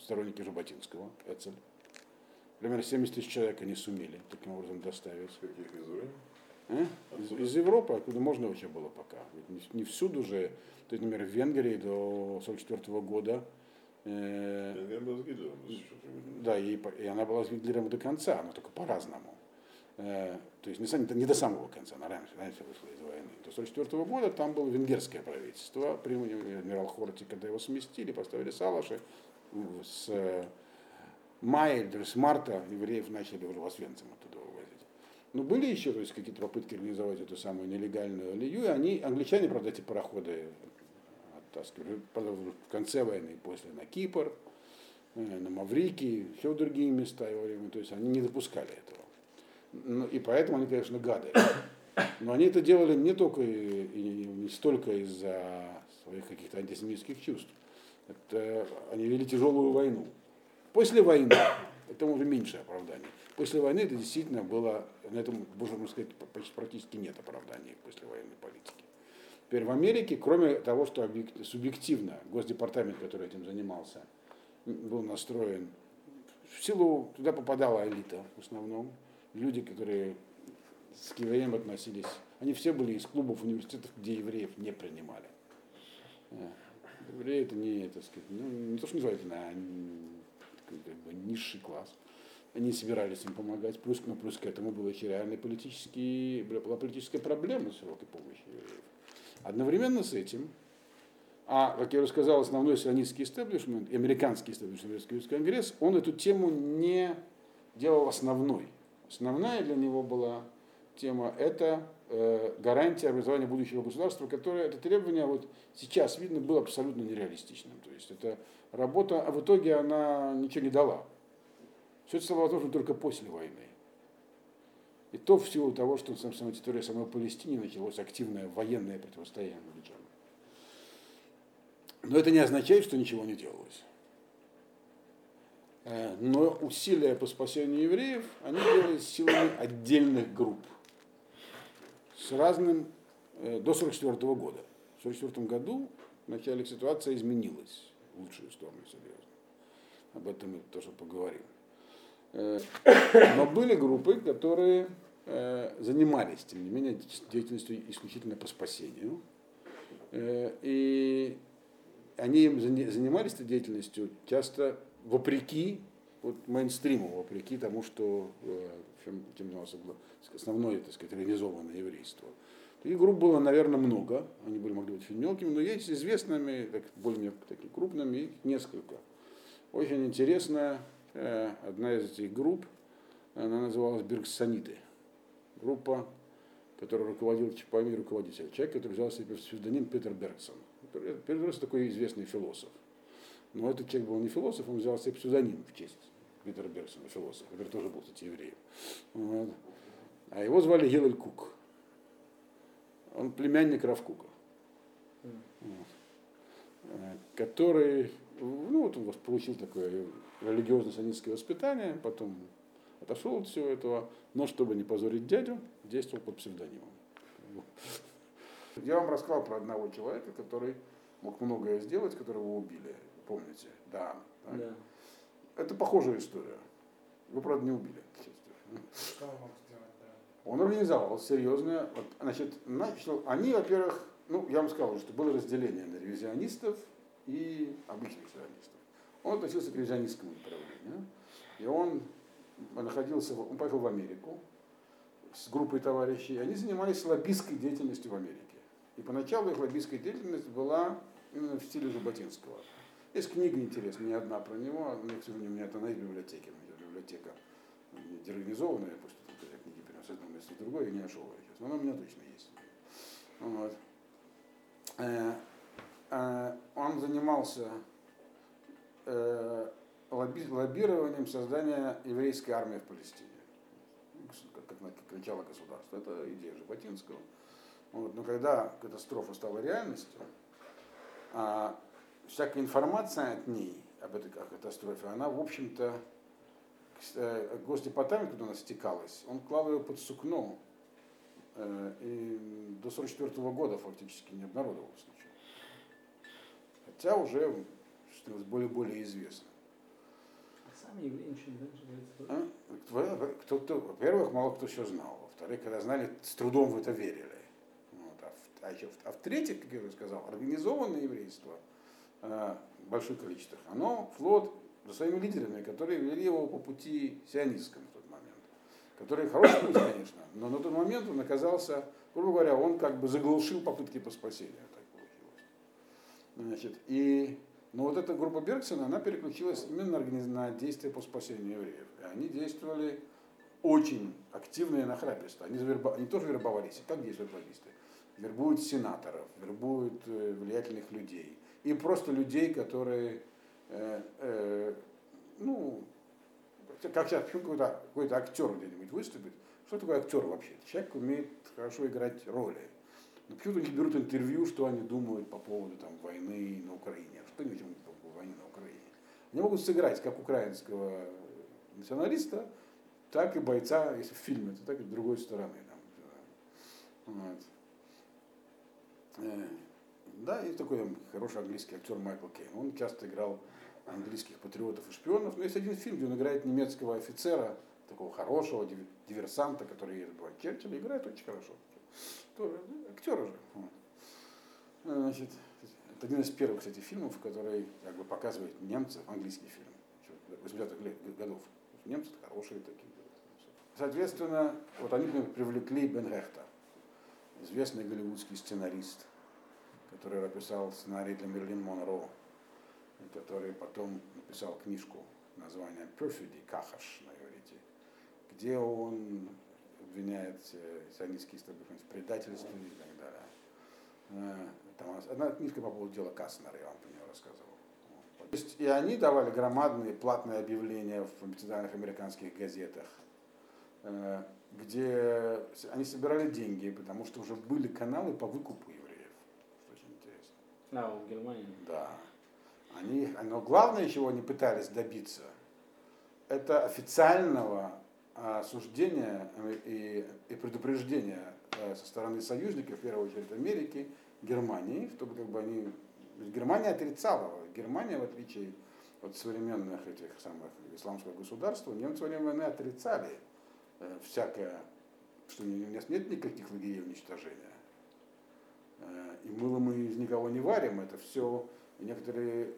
сторонники Жаботинского, Эцель. Примерно 70 тысяч человек они сумели таким образом доставить. Каких из а? Из, из Европы, откуда можно вообще было пока. Ведь не, не всюду же, то есть, например, в Венгрии до 1944 года э, Венгрия была с Гитлером. Да, и, и она была с Гитлером до конца, но только по-разному. Э, то есть не, не до самого конца, она раньше, раньше вышла из войны. До 1944 года там было венгерское правительство, при адмирал Хорти, когда его сместили, поставили Салаши, с мая или с марта евреев начали в Освенцим оттуда вывозить. Но были еще то есть, какие-то попытки организовать эту самую нелегальную алию, и они, англичане, правда, эти пароходы оттаскивали в конце войны, после на Кипр, э, на Маврикий, еще в другие места его время, то есть они не допускали этого. Ну, и поэтому они, конечно, гады. Но они это делали не только и, не столько из-за своих каких-то антисемитских чувств. Это, они вели тяжелую войну. После войны, это уже меньше оправданий. После войны это действительно было, на этом, можно сказать, практически нет оправданий после военной политики. Теперь в Америке, кроме того, что субъективно Госдепартамент, который этим занимался, был настроен, в силу туда попадала элита в основном, люди, которые с евреям относились, они все были из клубов университетов, где евреев не принимали. Э, евреи это не, так сказать, ну, не то, что называется, а как бы, низший класс. Они собирались им помогать, плюс, ну, плюс к этому был еще реальный политический, политическая проблема с широкой помощью евреев. Одновременно с этим, а, как я уже сказал, основной сионистский истеблишмент, американский истеблишмент, Конгресс, он эту тему не делал основной. Основная для него была тема – это э, гарантия образования будущего государства, которое, это требование вот сейчас видно было абсолютно нереалистичным. То есть это работа, а в итоге она ничего не дала. Все это стало возможно только после войны. И то в силу того, что на самой территории самой Палестине началось активное военное противостояние англичан. Но это не означает, что ничего не делалось. Э, но усилия по спасению евреев, они делались силами отдельных групп с разным э, до 1944 года. В 1944 году в начале ситуация изменилась в лучшую сторону, серьезно. Об этом мы тоже поговорим. Э, но были группы, которые э, занимались, тем не менее, деятельностью исключительно по спасению. Э, и они им занимались этой деятельностью часто вопреки вот, мейнстриму, вопреки тому, что чем занимался основное, так сказать, реализованное еврейство. Таких групп было, наверное, много. Они были, могли быть мелкими, но есть известными, так, более такими крупными, несколько. Очень интересная э, одна из этих групп, она называлась Бергсониты. Группа, которая руководил, по имени руководитель, человек, который взял себе псевдоним Питер Бергсон. Питер Бергсон такой известный философ. Но этот человек был не философ, он взял себе псевдоним в честь Питера Бергсона, философа, который тоже был, кстати, евреем. Вот. А его звали Гелель Кук. Он племянник Равкука. Вот. Э, который, ну вот он получил такое религиозно-санистское воспитание, потом отошел от всего этого, но чтобы не позорить дядю, действовал под псевдонимом. Я вам рассказал про одного человека, который мог многое сделать, которого убили. Помните? Да. да. Это похожая история. Его, правда, не убили, к Что он мог сделать, да? Он организовал серьезное. Вот, значит, начал, они, во-первых, ну, я вам сказал, что было разделение на ревизионистов и обычных сионистов. Он относился к ревизионистскому направлению. И он находился, он поехал в Америку с группой товарищей. Они занимались лоббистской деятельностью в Америке. И поначалу их лоббистская деятельность была именно в стиле Жаботинского. Есть книга интересная, не одна про него, но, к сожалению, у меня это она из библиотеки. У меня библиотека деорганизованная, после того, как я книги перенес с одного места в другое, я не нашел ее сейчас. Но она у меня точно есть. Вот. Э, он занимался э, лоббированием создания еврейской армии в Палестине. Как, как, как начало государства. Это идея Жаботинского. Вот. Но когда катастрофа стала реальностью, а всякая информация от ней, об этой катастрофе, она, в общем-то, э, Госдепартамент, куда она стекалась, он клал ее под сукно, и до 1944 года фактически не обнародовалось ничего. Хотя уже становилось более-более известно. А сами евреи ничего не а? кто, кто, Во-первых, мало кто еще знал. Во-вторых, когда знали, с трудом в это верили. Вот. А, в, а, еще, а в-третьих, как я уже сказал, организованное еврейство – Э, больших количествах, оно флот за своими лидерами, которые вели его по пути сионистскому в тот момент. Который хороший путь, конечно, но на тот момент он оказался, грубо говоря, он как бы заглушил попытки по спасению. Так. Значит, и, но вот эта группа Бергсона, она переключилась именно на действия по спасению евреев. И они действовали очень активно и нахраписто. Они, заверба, они тоже вербовались. И как действуют лоббисты? Вербуют сенаторов, вербуют э, влиятельных людей и просто людей, которые, э, э, ну, как сейчас, почему какой-то, какой-то актер где-нибудь выступит, что такое актер вообще? Человек умеет хорошо играть роли. Но почему-то не берут интервью, что они думают по поводу там, войны на Украине. Что они думают по поводу войны на Украине? Они могут сыграть как украинского националиста, так и бойца, если в фильме, то так и с другой стороны. Там, вот. Э, да, и такой хороший английский актер Майкл Кейн. Он часто играл английских патриотов и шпионов. Но есть один фильм, где он играет немецкого офицера, такого хорошего диверсанта, который едет бывает Черчилля, играет очень хорошо. Тоже ну, актер уже. Значит, это один из первых, кстати, фильмов, который как бы показывает немцев, английский фильм, 80-х годов. Немцы хорошие такие. Соответственно, вот они привлекли Бен Рехта, известный голливудский сценарист, который написал сценарий для Мерлин Монро, который потом написал книжку названием Perfidy, Кахаш на иврите, где он обвиняет э, сионистские в предательстве и так далее. Э, там одна книжка по поводу дела Каснера, я вам про нее рассказывал. То есть, и они давали громадные платные объявления в специальных американских газетах, э, где они собирали деньги, потому что уже были каналы по выкупу а, в Германии? Да. Они, но главное, чего они пытались добиться, это официального осуждения и, и предупреждения э, со стороны союзников, в первую очередь Америки, Германии, чтобы как бы они... Германия отрицала. Германия, в отличие от современных этих самых исламских государств, немцы во время войны отрицали э, всякое что у нас нет никаких лагерей уничтожения. Э, И мыло мы из никого не варим, это все некоторые,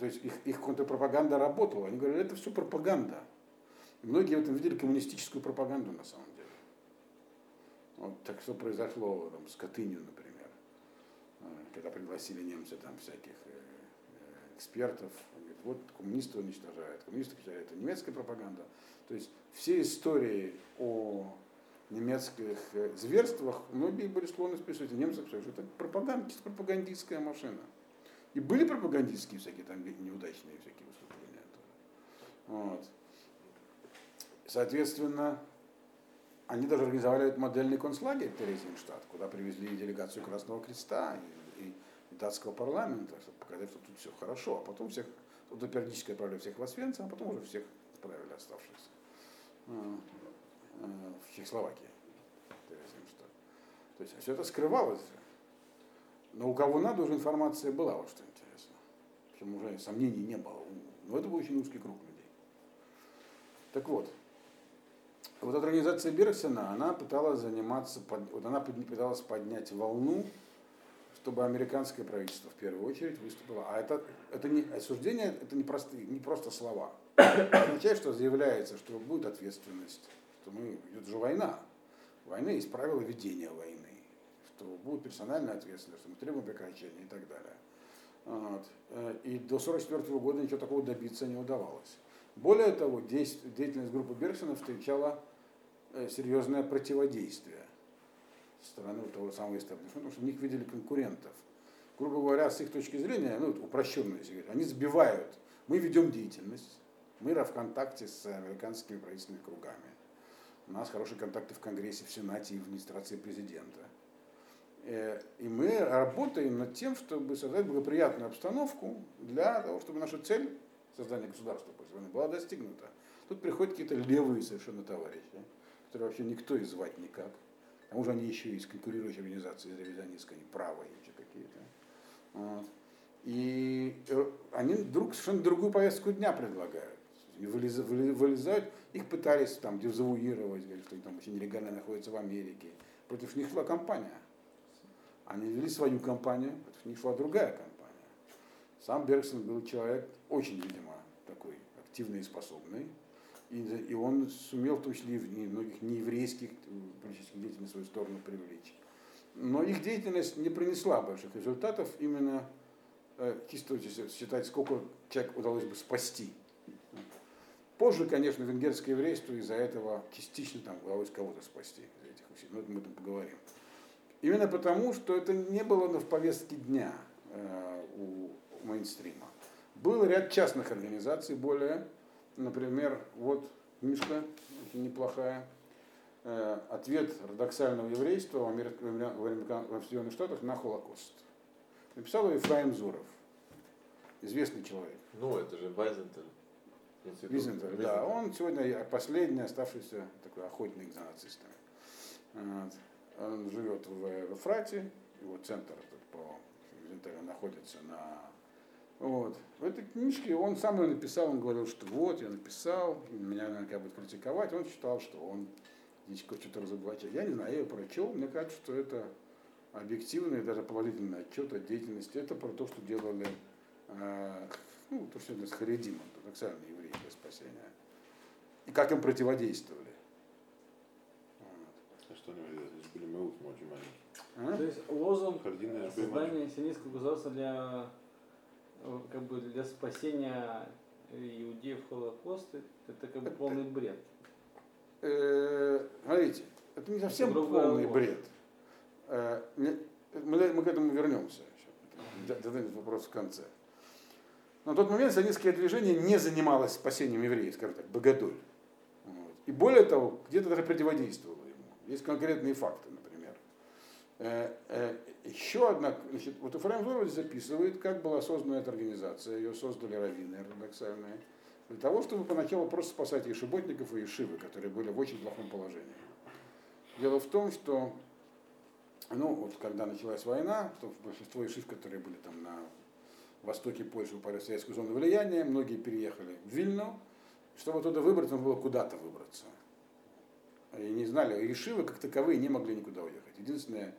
то есть их, их контрпропаганда работала. Они говорили, это все пропаганда. Многие в этом видели коммунистическую пропаганду на самом деле. Вот так что произошло там, с Катынью, например, э, когда пригласили немцы там всяких э, э, экспертов. Они говорят, вот коммунисты уничтожают, коммунисты уничтожают. Это немецкая пропаганда. То есть все истории о немецких зверствах многие были склонны списывать немцев, что это пропаганда, чисто пропагандистская машина. И были пропагандистские всякие там неудачные всякие выступления. Вот. Соответственно, они даже организовали этот модельный концлагерь Терезинштадт, куда привезли делегацию Красного Креста и, и, и датского парламента, чтобы показать, что тут все хорошо. А потом всех, туда периодически отправили всех в Освенцим, а потом уже всех отправили оставшихся э, э, в Чехословакии. То есть все это скрывалось. Но у кого надо уже информация была, вот что интересно. Причем уже сомнений не было. Но это был очень узкий круг людей. Так вот, вот эта организация Бергсона, она пыталась заниматься, вот она пыталась поднять волну, чтобы американское правительство в первую очередь выступило. А это, это не осуждение, это не, простые, не просто слова. Это означает, что заявляется, что будет ответственность, что мы, идет же война. Войны есть правила ведения войны, что будет персональная ответственность, что мы требуем прекращения и так далее. Вот. Э, И до 1944 года ничего такого добиться не удавалось. Более того, деятельность группы Бергсона встречала серьезное противодействие со стороны того самого истеблишмента, потому что в них видели конкурентов. Грубо говоря, с их точки зрения, ну, упрощенно, если говорить, они сбивают. Мы ведем деятельность, мы в контакте с американскими правительственными кругами. У нас хорошие контакты в Конгрессе, в Сенате и в администрации президента. Э, И мы работаем над тем, чтобы создать благоприятную обстановку для того, чтобы наша цель создания государства была достигнута. Тут приходят какие-то левые совершенно товарищи, которые вообще никто и звать никак. К тому же они еще из конкурирующей организации, из ревизионистской, они правые еще какие-то. Вот. И э, они вдруг совершенно другую повестку дня предлагают. И вылезают, их пытались там дезавуировать, говорили, что они там очень нелегально находятся в Америке. Против них шла кампания. Они вели свою кампанию, против них шла другая кампания. Сам Бергсон был человек очень, видимо, такой активный и способный. И, и он сумел, в том числе и многих нееврейских э, политических деятелей на свою сторону привлечь. Но их деятельность не принесла больших результатов, именно э, чисто считать, сколько человек удалось бы спасти. Позже, конечно, венгерское еврейство из-за этого частично там удалось кого-то спасти из этих усилий, но это мы там поговорим. Именно потому, что это не было в повестке дня э, у мейнстрима. Был ряд частных организаций более, например, вот книжка очень неплохая, э, ответ ортодоксального еврейства в, в Соединенных Штатах на Холокост. Написал его Ефраим Зуров, известный человек. Ну, это же Вайзентель. Визентер, да, он сегодня последний оставшийся такой охотник за нацистами. Вот. Он живет в, в Эфрате, его центр этот по Визентеру находится на... Вот. В этой книжке он сам ее написал, он говорил, что вот, я написал, меня наверняка будут критиковать. Он считал, что он здесь что-то разоблачает. Я не знаю, я ее прочел, мне кажется, что это объективный, даже положительный отчет о деятельности. Это про то, что делали э, ну, то, что это с Харидимом, ортодоксальные евреи для спасения. И как им противодействовали. А что они были Меутим очень маленькие. А? То есть лозунг создания сионистского государства для, как бы для спасения иудеев Холокоста, это как бы полный бред. Э, Смотрите, это не совсем другое полный бред. Э, Мы, мы к этому вернемся. Зададим вопрос в конце. На тот момент сионистское движение не занималось спасением евреев, скажем так, богодоль. И более того, где-то даже противодействовало ему. Есть конкретные факты. Э, э, Еще одна, значит, вот Ефраим Зорович записывает, как была создана эта организация. Ее создали раввины ортодоксальные. Для того, чтобы поначалу просто спасать ешеботников и ешивы, которые были в очень плохом положении. Дело в том, что ну, вот когда началась война, то большинство ешив, которые были там на востоке Польши, попали в советскую зону влияния, многие переехали в Вильну. Чтобы оттуда выбраться, нужно было куда-то выбраться. и не знали, Ешивы как таковые не могли никуда уехать. Единственное,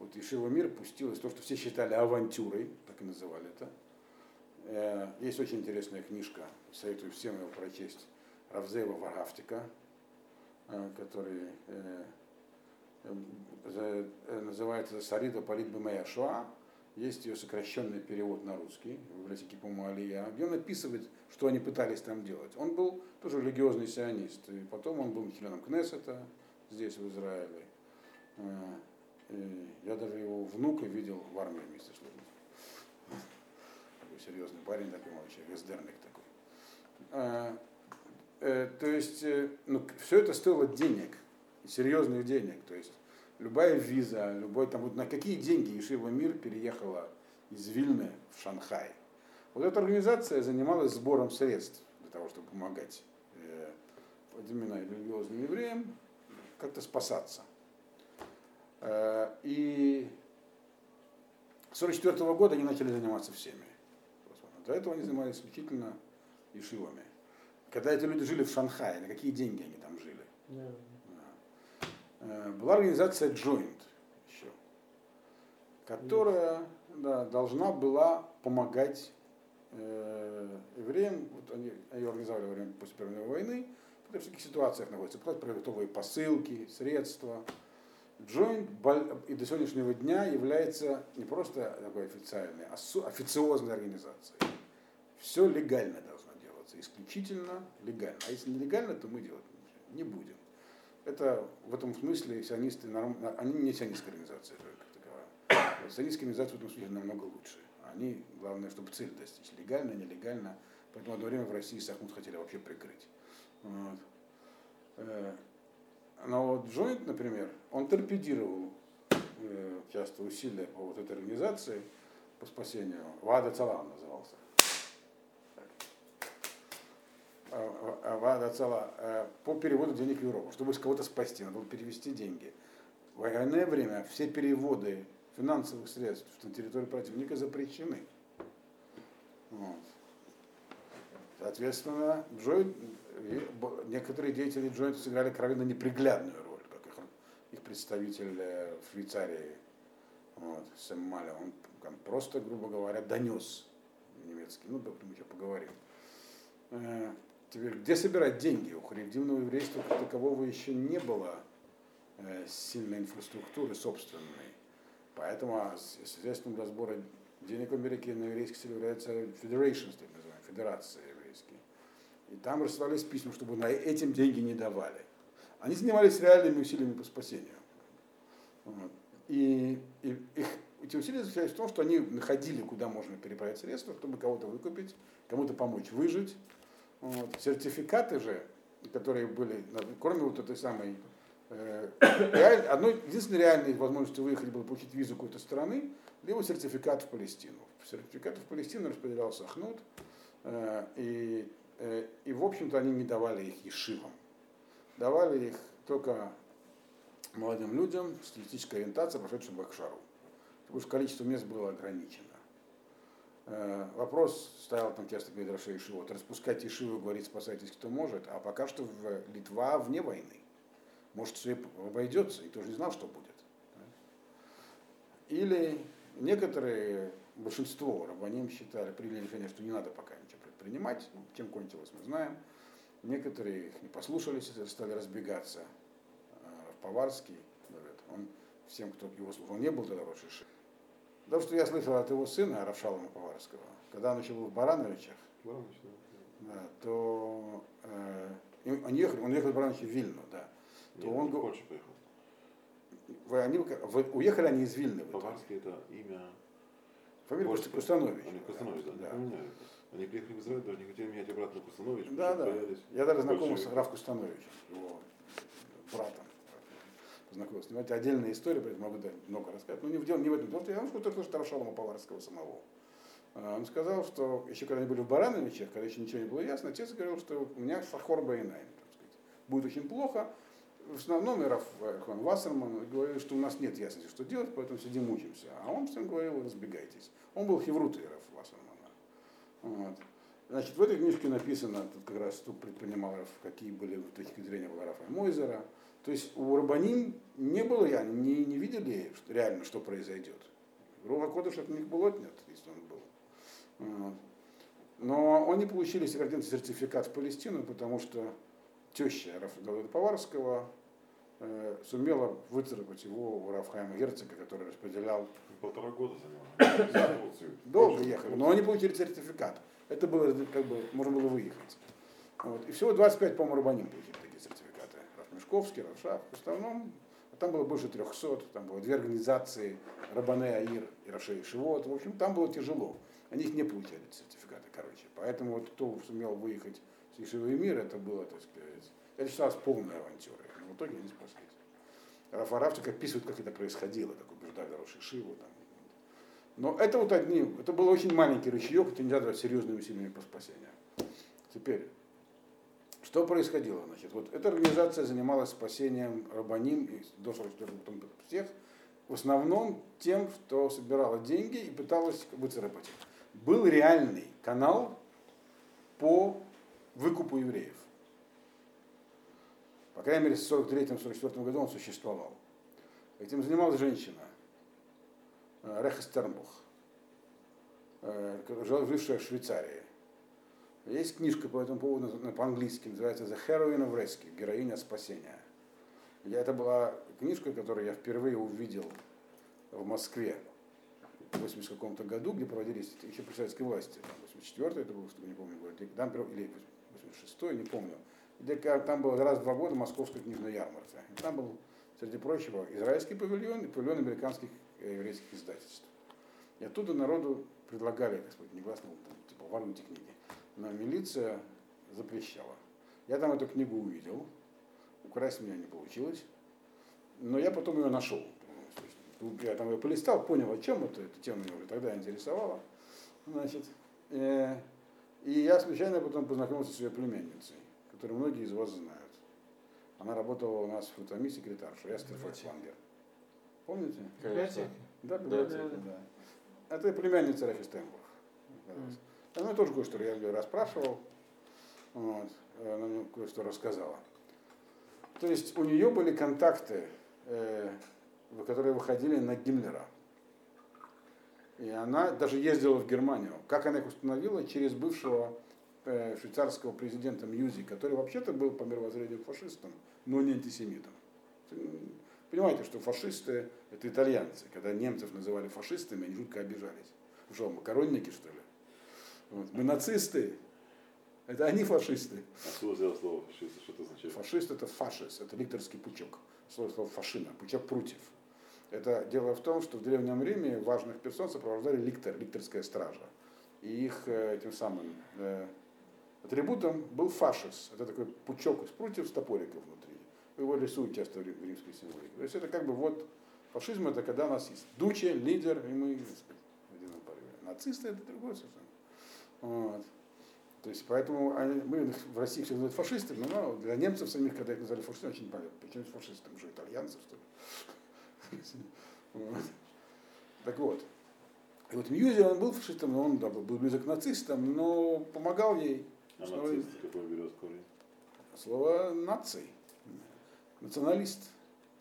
вот Ешива Мир пустилось то, что все считали авантюрой, так и называли это. Э, Есть очень интересная книжка, советую всем его прочесть, Равзеева Варафтика, э, который э, называется «Сарида Бемея Шоа». Есть ее сокращенный перевод на русский в библиотеке Пумалия, где он описывает, что они пытались там делать. Он был тоже религиозный сионист, и потом он был членом Кнессета здесь, в Израиле. Я даже его внука видел в армии вместе с ним. Такой серьезный парень такой, вообще, эсдерник такой. Э, э, То есть, э, ну, все это стоило денег, серьезных денег. То есть, любая виза, любой там, вот на какие деньги Ешива Мир переехала из Вильны в Шанхай. Вот эта организация занималась сбором средств для того, чтобы помогать э, вот именно религиозным евреям как-то спасаться. Э, И с 1944 года они начали заниматься всеми. До этого они занимались исключительно ешивами. Когда эти люди жили в Шанхае, на какие деньги они там жили? Да. Э, Была организация Joint еще, которая да, должна была помогать э, евреям, вот они ее организовали во время после Первой мировой войны, в таких ситуациях находятся, платят продуктовые посылки, средства. Бол- и до сегодняшнего дня является не просто такой официальной, а официозной организацией. Все легально должно делаться, исключительно легально. А если нелегально, то мы делать не будем. Это в этом смысле сионисты, они не сионистская организация только таковая. Сионистская организация в этом смысле намного лучше. Они, главное, чтобы цель достичь, легально, нелегально. Поэтому одно время в России Сахмут хотели вообще прикрыть. Вот. Но вот Джойнт, например, он торпедировал э, часто усилия по вот этой организации по спасению. Вада Цала он назывался. А, а, Вада Цала по переводу денег в Европу, чтобы кого-то спасти, надо было перевести деньги. В военное время все переводы финансовых средств на территорию противника запрещены. Вот. Соответственно, б- некоторые деятели Джойнта сыграли кровенно неприглядную роль, как их, их представитель э, в Швейцарии, вот, Сэм Маля. Он там просто, грубо говоря, донес немецкий, ну, об этом еще поговорим. Э, Теперь, где собирать деньги? У харидимного еврейства как такового еще не было э, сильной инфраструктуры собственной. Поэтому а, средством для сбора денег в Америке на еврейский язык является federations, так называемые, федерации. И там рассылались письма, чтобы на этим деньги не давали. Они занимались реальными усилиями по спасению. Вот. И, и их, эти усилия заключались в том, что они находили, куда можно переправить средства, чтобы кого-то выкупить, кому-то помочь выжить. Вот. Сертификаты же, которые были, кроме вот этой самой э, реаль- одной единственной реальной возможностью выехать было получить визу какой-то страны, либо сертификат в Палестину. Сертификат в Палестину распределялся Ахнут, э, и, и в общем-то они не давали их ешивам. Давали их только молодым людям с туристической ориентацией, прошедшим в Акшару. Потому что количество мест было ограничено. Э, Вопрос стоял там часто перед Рашей Ишивот. Распускать Ишиву, говорить, спасайтесь, кто может. А пока что в Литва вне войны. Может, все обойдется, и тоже не знал, что будет. Или некоторые, большинство рабаним считали, приняли решение, что не надо пока ничего предпринимать. Ну, чем кончилось, мы знаем. Некоторые их не послушались, стали разбегаться. Э, Поварский, говорят, он всем, кто его слушал, он не был тогда Рош Иши. Потому что я слышал от его сына, Равшалома Поварского, когда он еще был в Барановичах, Баранович, да. да, то э, он, ехал, он ехал в Барановичи в Вильну, да. То Нет, он в го- Польшу поехал. Вы- они, в- уехали они из Вильны. в итоге. Баварский это имя. Фамилия. Кустанович. Они Кустанович, да, не да. Они приехали в Израиль, даже не хотели менять обратно Кустанович, Да, да. боялись. Я даже знаком с большевиков. Рав Кустановичем, его братом. Познакомился. Это отдельная история, поэтому могу да, много рассказать. Но не в дело не в этом. Потому что я вам скажу только что Равшалома Поварского самого. А, Он сказал, что еще когда они были в Барановичах, когда еще ничего не было ясно, отец говорил, что у меня сахор байнайн. Будет очень плохо. В основном Раф Хон Вассерман говорил, что у нас нет ясности, что делать, поэтому сидим учимся. А он всем говорил, разбегайтесь. Он был хеврутой Раф Вассермана. Вот. Значит, в этой книжке написано, тут как раз тут предпринимал Раф, какие были точки зрения была Рафа Мойзера, То есть у Рабаним не было, я не, не видели что- реально, что произойдет. Руха Кодыш от них был отнят, если он был. Вот. Но они получили сертификат в Палестину, потому что теща Рафаэля Поварского сумела выцарапать его у Рафхайма Герцога, который распределял Полтора года занимало. Долго ехали, но они получили сертификат. Это было, как бы, можно было выехать. Вот. И всего 25, по-моему, рабаним получили такие сертификаты. Раф Мешковский, Равшах. В основном, там было больше 300, там было две организации, Рабане Аир и Рашей Шивот. В общем, там было тяжело. Они их не получали, сертификаты, короче. Поэтому вот кто сумел выехать с Ишивы мир, это было, так сказать, это считалось полной авантюрой. В итоге они спаслись. Раф Арафтик описывает, как это происходило, так убеждали Роши Шиву. Там. Но это вот одни, это был очень маленький ручеек, это нельзя назвать серьезными усилиями по спасению. Теперь, что происходило? Значит, вот эта организация занималась спасением Рабаним и до 44 потом всех, в основном тем, что собирала деньги и пыталась выцарапать. Был реальный канал по выкупу евреев. По крайней мере, в 43-44 году он существовал. Этим занималась женщина, э, Реха Стернбух, э, жившая в Швейцарии. Есть книжка по этому поводу по-английски, называется The Heroine of Rescue, героиня спасения. Я, это была книжка, которую я впервые увидел в Москве в 80 каком-то году, где проводились еще при советской власти, там, 84 это был, не помню, год, или там, или 86 не помню, там было раз в два года московская книжная ярмарка. И там был, среди прочего, израильский павильон и павильон американских э, еврейских издательств. И оттуда народу предлагали, так сказать, негласно, там, типа, воруйте книги. Но милиция запрещала. Я там эту книгу увидел, украсть у меня не получилось, но я потом ее нашел. Есть, Я там ее полистал, понял, о чем это, эта тема меня уже тогда интересовала. Значит, э, и я случайно потом познакомился с ее племянницей, которую многие из вас знают. Она работала у нас в Футами секретарша, Эстер Фольксвангер. Помните? Библиотеки. Да, библиотека, да. Это племянница Рафи Стенбург. Она тоже кое-что я ее расспрашивал. Вот. Она мне кое-что рассказала. То есть у нее были контакты, э, которые выходили на Гиммлера. И она даже ездила в Германию. Как она их установила? Через бывшего швейцарского президента Мьюзи, который вообще-то был по мировоззрению фашистом, но не антисемитом. Понимаете, что фашисты это итальянцы. Когда немцев называли фашистами, они жутко обижались. Что, макаронники, что ли? Вот. Мы нацисты, это они фашисты. Откуда взял слово фашист? Что это означает? Фашист это фашист, это ликторский пучок. Слово, слово фашина, пучок прутьев. Это дело в том, что в Древнем Риме важных персон сопровождали ликтор, ликторская стража. И их э, этим самым э, атрибутом был фашис. Это такой пучок из прутьев с топориком внутри. Его рисуют часто в рим- в римской символике. То есть это как бы вот фашизм это когда у нас есть дуче, лидер, и мы в. Нацисты это другое совершенно. Вот. То есть поэтому они- мы в России все называют фашистами, но для немцев самих, когда их назвали фашистами, очень понятно. Почему фашистами? Уже итальянцы, что ли? Так вот. И вот Мьюзи, он был фашистом, но он да, был близок к нацистам, но помогал ей. А нацист какой берет корень? Слово наций. Националист.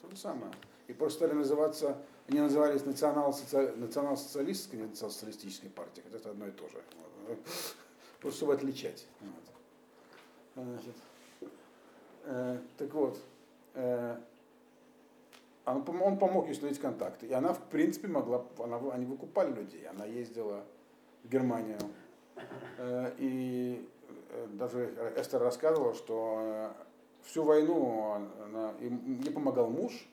То же самое. И просто стали называться, они назывались национал-социалистской, национал-социалистической партией, хотя это одно и то же. Просто чтобы отличать. Вот. Значит, э, так вот, э, он, пом- он помог ей установить контакты. И она, в принципе, могла, она, они выкупали людей. Она ездила в Германию. Э, и э, даже Эстер рассказывала, что э, всю войну она, им, ей помогал муж,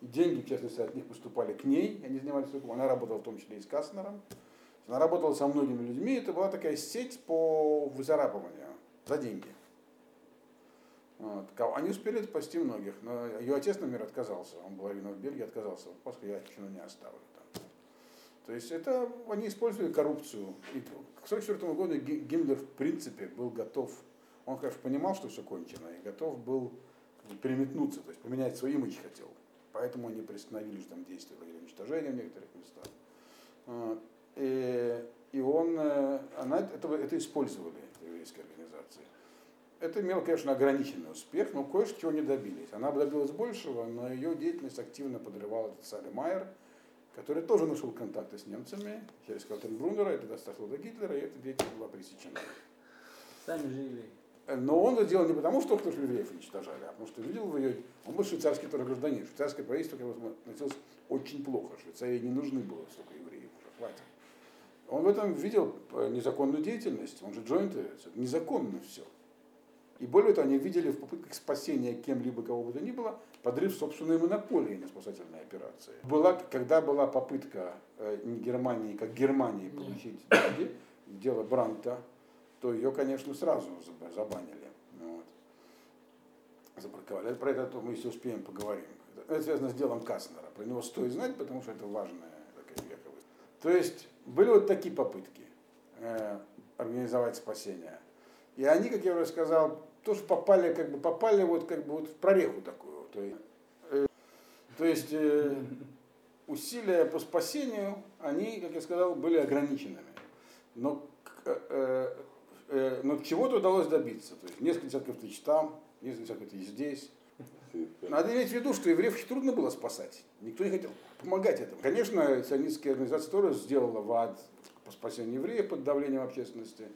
деньги, в частности, от них поступали к ней, они занимались выкупом. Она работала в том числе и с Кастнером. Она работала со многими людьми, это была такая сеть по выцарапыванию за деньги. Вот. Они успели спасти многих, но ее отец, например, отказался. Он был в Бельгии, отказался. Поскольку я чину не оставлю там. То есть это они использовали коррупцию. И к 1944 году Ги- Гиммлер в принципе был готов, он, конечно, понимал, что все кончено, и готов был переметнуться, то есть поменять свой имидж хотел. Поэтому они приостановили там действия лагеря уничтожения в некоторых местах. И, и он, э, она это, это использовали, эта еврейская организация. это имело, конечно, ограниченный успех, но кое-чего не добились. Она бы добилась большего, но ее деятельность активно подрывал этот Майер, который тоже нашел контакты с немцами через Калтенбруннера, это дошло до Гитлера, и эта деятельность была пресечена. Сами же евреи. Но он это делал не потому, что кто-то евреев уничтожали, а потому что видел в ее... Он был швейцарский тоже гражданин. Швейцарское правительство как бы, относилось очень плохо. Швейцарии не нужны было столько евреев, уже хватит. Он в этом видел э, незаконную деятельность. Он же джойнты, незаконно все. И более того, они видели в попытках спасения кем-либо, кого бы то ни было, подрыв собственной монополии на спасательные операции. Была, когда была попытка э, Германии, как Германии, получить деньги, дело Бранта, то ее, конечно, сразу заб- забанили. Вот. Забраковали. Про это то мы, если успеем, поговорим. Это связано с делом Каснера. Про него стоит знать, потому что это важная такая вековая. То есть были вот такие попытки э, организовать спасение. И они, как я уже сказал, тоже попали, как бы попали вот как бы вот в прореху такую. То есть, э, то есть э, усилия по спасению, они, как я сказал, были ограниченными. Но, э, но чего-то удалось добиться. То есть несколько десятков тысяч там, несколько десятков тысяч здесь. Надо иметь в виду, что евреев очень трудно было спасать. Никто не хотел помогать этому. Конечно, сионистская организация тоже сделала ВАД по спасению евреев под давлением общественности.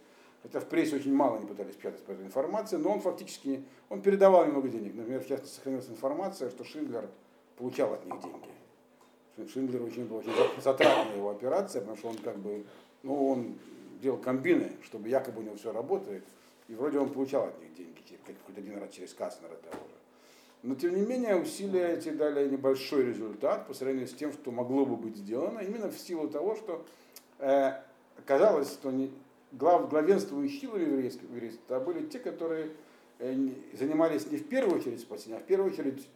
Хотя в прессе очень мало не пытались печатать по этой информации, но он фактически, он передавал немного денег. Например, частности, сохранилась информация, что Шиндлер получал от них деньги. Шин- Шиндлер очень была очень затратная его операция, потому что он как бы, ну, он делал комбины, чтобы якобы у него все работает, и вроде он получал от них деньги, какой-то один раз через Каснера того же. Но тем не менее усилия эти дали небольшой результат по сравнению с тем, что могло бы быть сделано, именно в силу того, что э, оказалось, что не, глав, главенствующие силы еврейского еврейства были те, которые э, занимались не в первую очередь спасением, а в первую очередь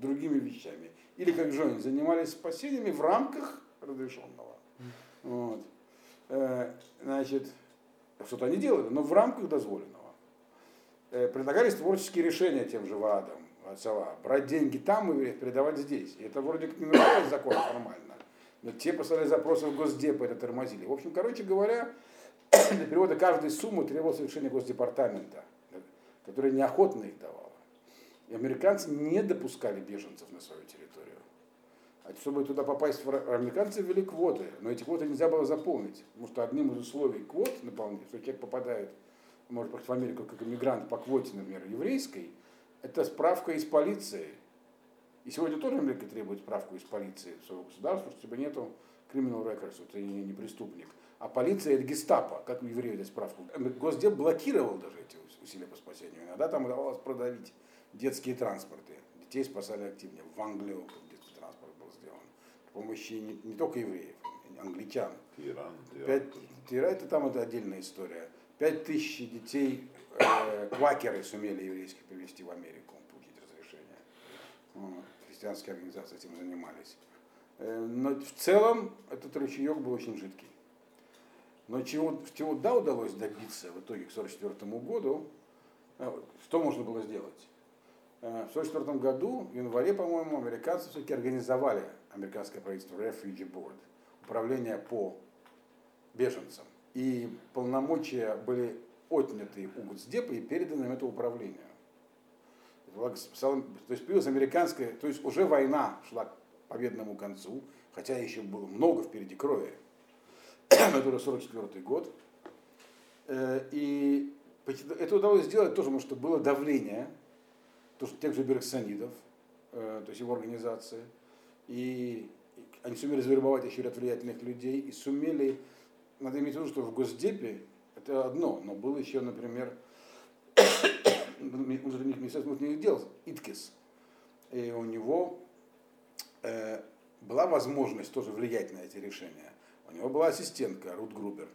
другими вещами. Или, как Джон, занимались спасениями в рамках разрешенного. Вот. Э, значит, что-то они делали, но в рамках дозволенного. Э, предлагались творческие решения тем же ВАДам, Сала, брать деньги там и передавать здесь. И это вроде как не нарушалось закон формально. Но те послали запросы в Госдеп, это тормозили. В общем, короче говоря, для перевода каждой суммы требовалось решение Госдепартамента, который неохотно их давало. И американцы не допускали беженцев на свою территорию. А чтобы туда попасть, американцы ввели квоты, но эти квоты нельзя было заполнить, потому что одним из условий квот наполнения, что человек попадает, может быть, в Америку как иммигрант по квоте, например, еврейской, это справка из полиции. И сегодня тоже Америка требует справку из полиции своего государства, что тебе нету criminal records, что ты не преступник. А полиция это гестапо, как у евреев дать справку. Госдеп блокировал даже эти усилия по спасению. Иногда там удавалось продавить детские транспорты. Детей спасали активнее. В Англию детский транспорт был сделан. При помощи не, не только евреев, англичан. Иран, Пять, Тира, это там это отдельная история. Пять тысяч детей э, квакеры сумели еврейских привезти в Америку, получить разрешение. Вот. Христианские организации этим занимались. Э, но в целом этот ручеек был очень жидкий. Но чего, чего да удалось добиться в итоге к 1944 году, э, что можно было сделать? Э, В 1944 году, в январе, по-моему, американцы все-таки организовали американское правительство Refugee Board, управление по беженцам. И полномочия были отняты у Госдепа и переданы им это управлению. То есть появилась американская, то есть уже война шла к победному концу, хотя еще было много впереди крови. Это уже 44 год. Э, И это удалось сделать тоже, потому что было давление то, что тех же Бергсонидов, э, то есть его организации, и они сумели завербовать еще ряд влиятельных людей и сумели, надо иметь в виду, что в Госдепе это одно, но был еще, например, Министерство внутренних дел, Иткис, и у него э, была возможность тоже влиять на эти решения. У него была ассистентка Рут Грубер.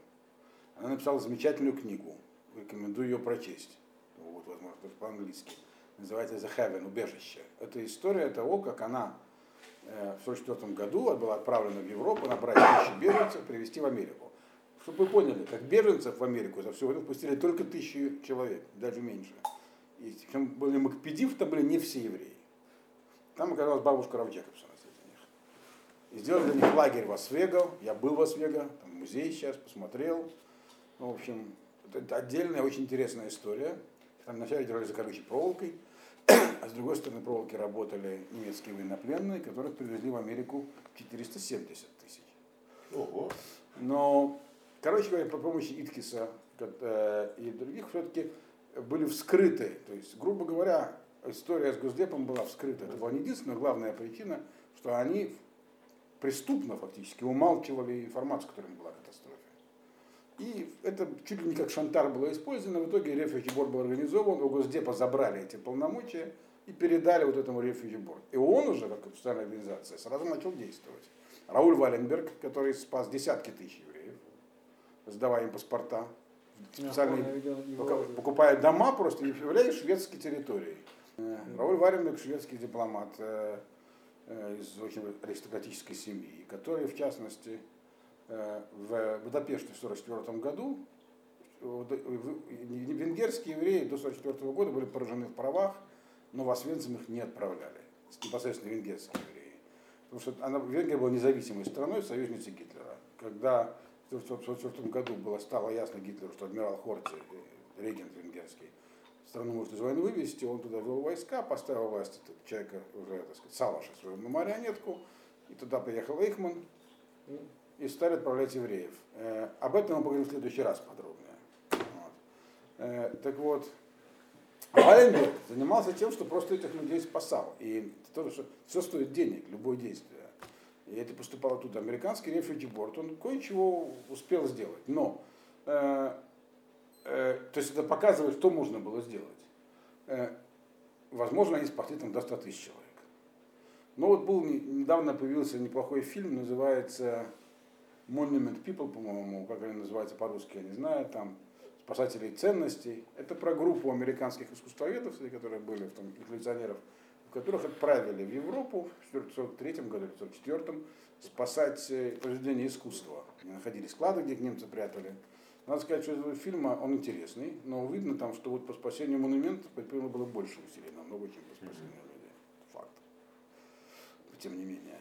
Она написала замечательную книгу, рекомендую ее прочесть. Вот, возможно, по-английски. Называется The Heaven, убежище. Это история того, как она э, в 1944 году была отправлена в Европу набрать тысячи беженцев, привезти в Америку. Чтобы вы поняли, как беженцев в Америку за все время пустили только тысячи человек, даже меньше. И причем были Макпедив, там были не все евреи. Там оказалась бабушка Рав Джекобсона. И сделали для них лагерь в Освего. Я был в Освего, там музей сейчас, посмотрел. Ну, в общем, это отдельная, очень интересная история. Там вначале держали за колючей проволокой, а с другой стороны проволоки работали немецкие военнопленные, которых привезли в Америку 470 тысяч. Ого. Но, короче говоря, по помощи Иткиса э, и других все-таки были вскрыты. То есть, грубо говоря, история с Госдепом была вскрыта. Это была не единственная, главная причина, что они преступно фактически умалчивали информацию, которая была катастрофе. И это чуть ли не как шантар было использовано. В итоге Board был организован, у Госдепа забрали эти полномочия и передали вот этому Board. И он уже, как официальная организация, сразу начал действовать. Рауль Валенберг, который спас десятки тысяч евреев, сдавая им паспорта, специальные, покупая дома просто и являясь шведской территорией. Э, Рауль Валенберг, шведский дипломат э, из очень аристократической семьи, который, в частности, э, в Будапеште в 1944 году э, венгерские евреи до 1944 года были поражены в правах, но в Освенцим их не отправляли, непосредственно венгерские евреи. Потому что она, Венгрия была независимой страной, союзницей Гитлера. Когда в 1944 году было, стало ясно Гитлеру, что адмирал Хорти, э, регент венгерский, страну может из войны вывести, он туда ввел войска, поставил власть этого человека, уже, так сказать, Салаша, свою марионетку, и туда приехал Эйхман, и стали отправлять евреев. Э, об этом мы поговорим в следующий раз подробнее. Вот. Э, так вот, Валенберг занимался тем, что просто этих людей спасал. И то, что все стоит денег, любое действие. И это поступало туда. Американский рефьюджи борт, он кое-чего успел сделать. Но, э, э, то есть это показывает, что можно было сделать. Э, возможно, они спасли там до 100 тысяч человек. Но вот был, не- недавно появился неплохой фильм, называется Monument People, по-моему, как они называются по-русски, я не знаю, там спасателей ценностей. Это про группу американских искусствоведов, среди которых были в том, революционеров, которых отправили в Европу в 1943 году или 1944 спасать э, произведения искусства. Они находили склады, где их немцы прятали. Надо сказать, что этот фильм, он интересный, но видно там, что вот по спасению монументов предпринято было больше усилий, намного, чем по спасению людей. Факт. Тем не менее.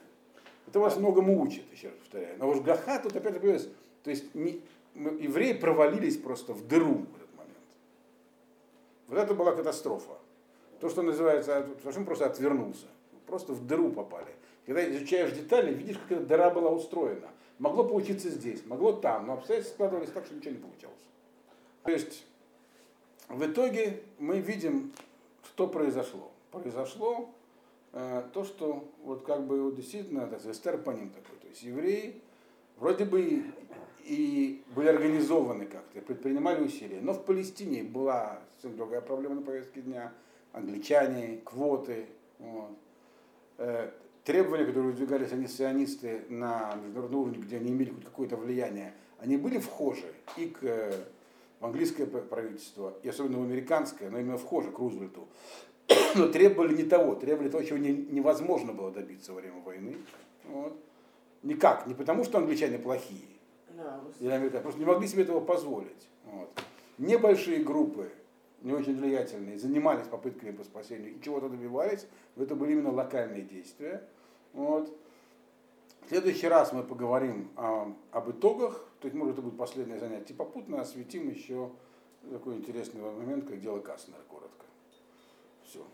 Это вас многому учит, еще раз повторяю. Но уж Гаха тут опять же появилась. То есть не, мы- евреи провалились просто в дыру в этот момент. Вот это была катастрофа. То, что называется, совсем просто отвернулся. Просто в дыру попали. Когда изучаешь детали, видишь, как эта дыра была устроена. Могло получиться здесь, могло там, но обстоятельства складывались так, что ничего не получалось. То есть, в итоге мы видим, что произошло. Произошло э, то, что вот как бы вот действительно, так сказать, такой. То есть евреи вроде бы и, были организованы как-то, предпринимали усилия, но в Палестине была совсем другая проблема на повестке дня. Англичане, квоты, вот. Требования, которые выдвигались они сионисты на международном уровне, где они имели хоть какое-то влияние, они были вхожи и к э, в английское правительство, и особенно в американское, но именно вхожи к Рузвельту, но требовали не того, требовали того, чего не- невозможно было добиться во время войны. Вот. Никак, не потому, что англичане плохие, или американцы, просто не могли себе этого позволить. Вот. Небольшие группы, не очень влиятельные, занимались попытками по спасению и чего-то добивались, но это были именно локальные действия. Вот. В следующий раз мы поговорим а, об итогах, то есть, может, это будет последнее занятие. Попутно осветим еще такой интересный момент, как дело Кастнера коротко. Все.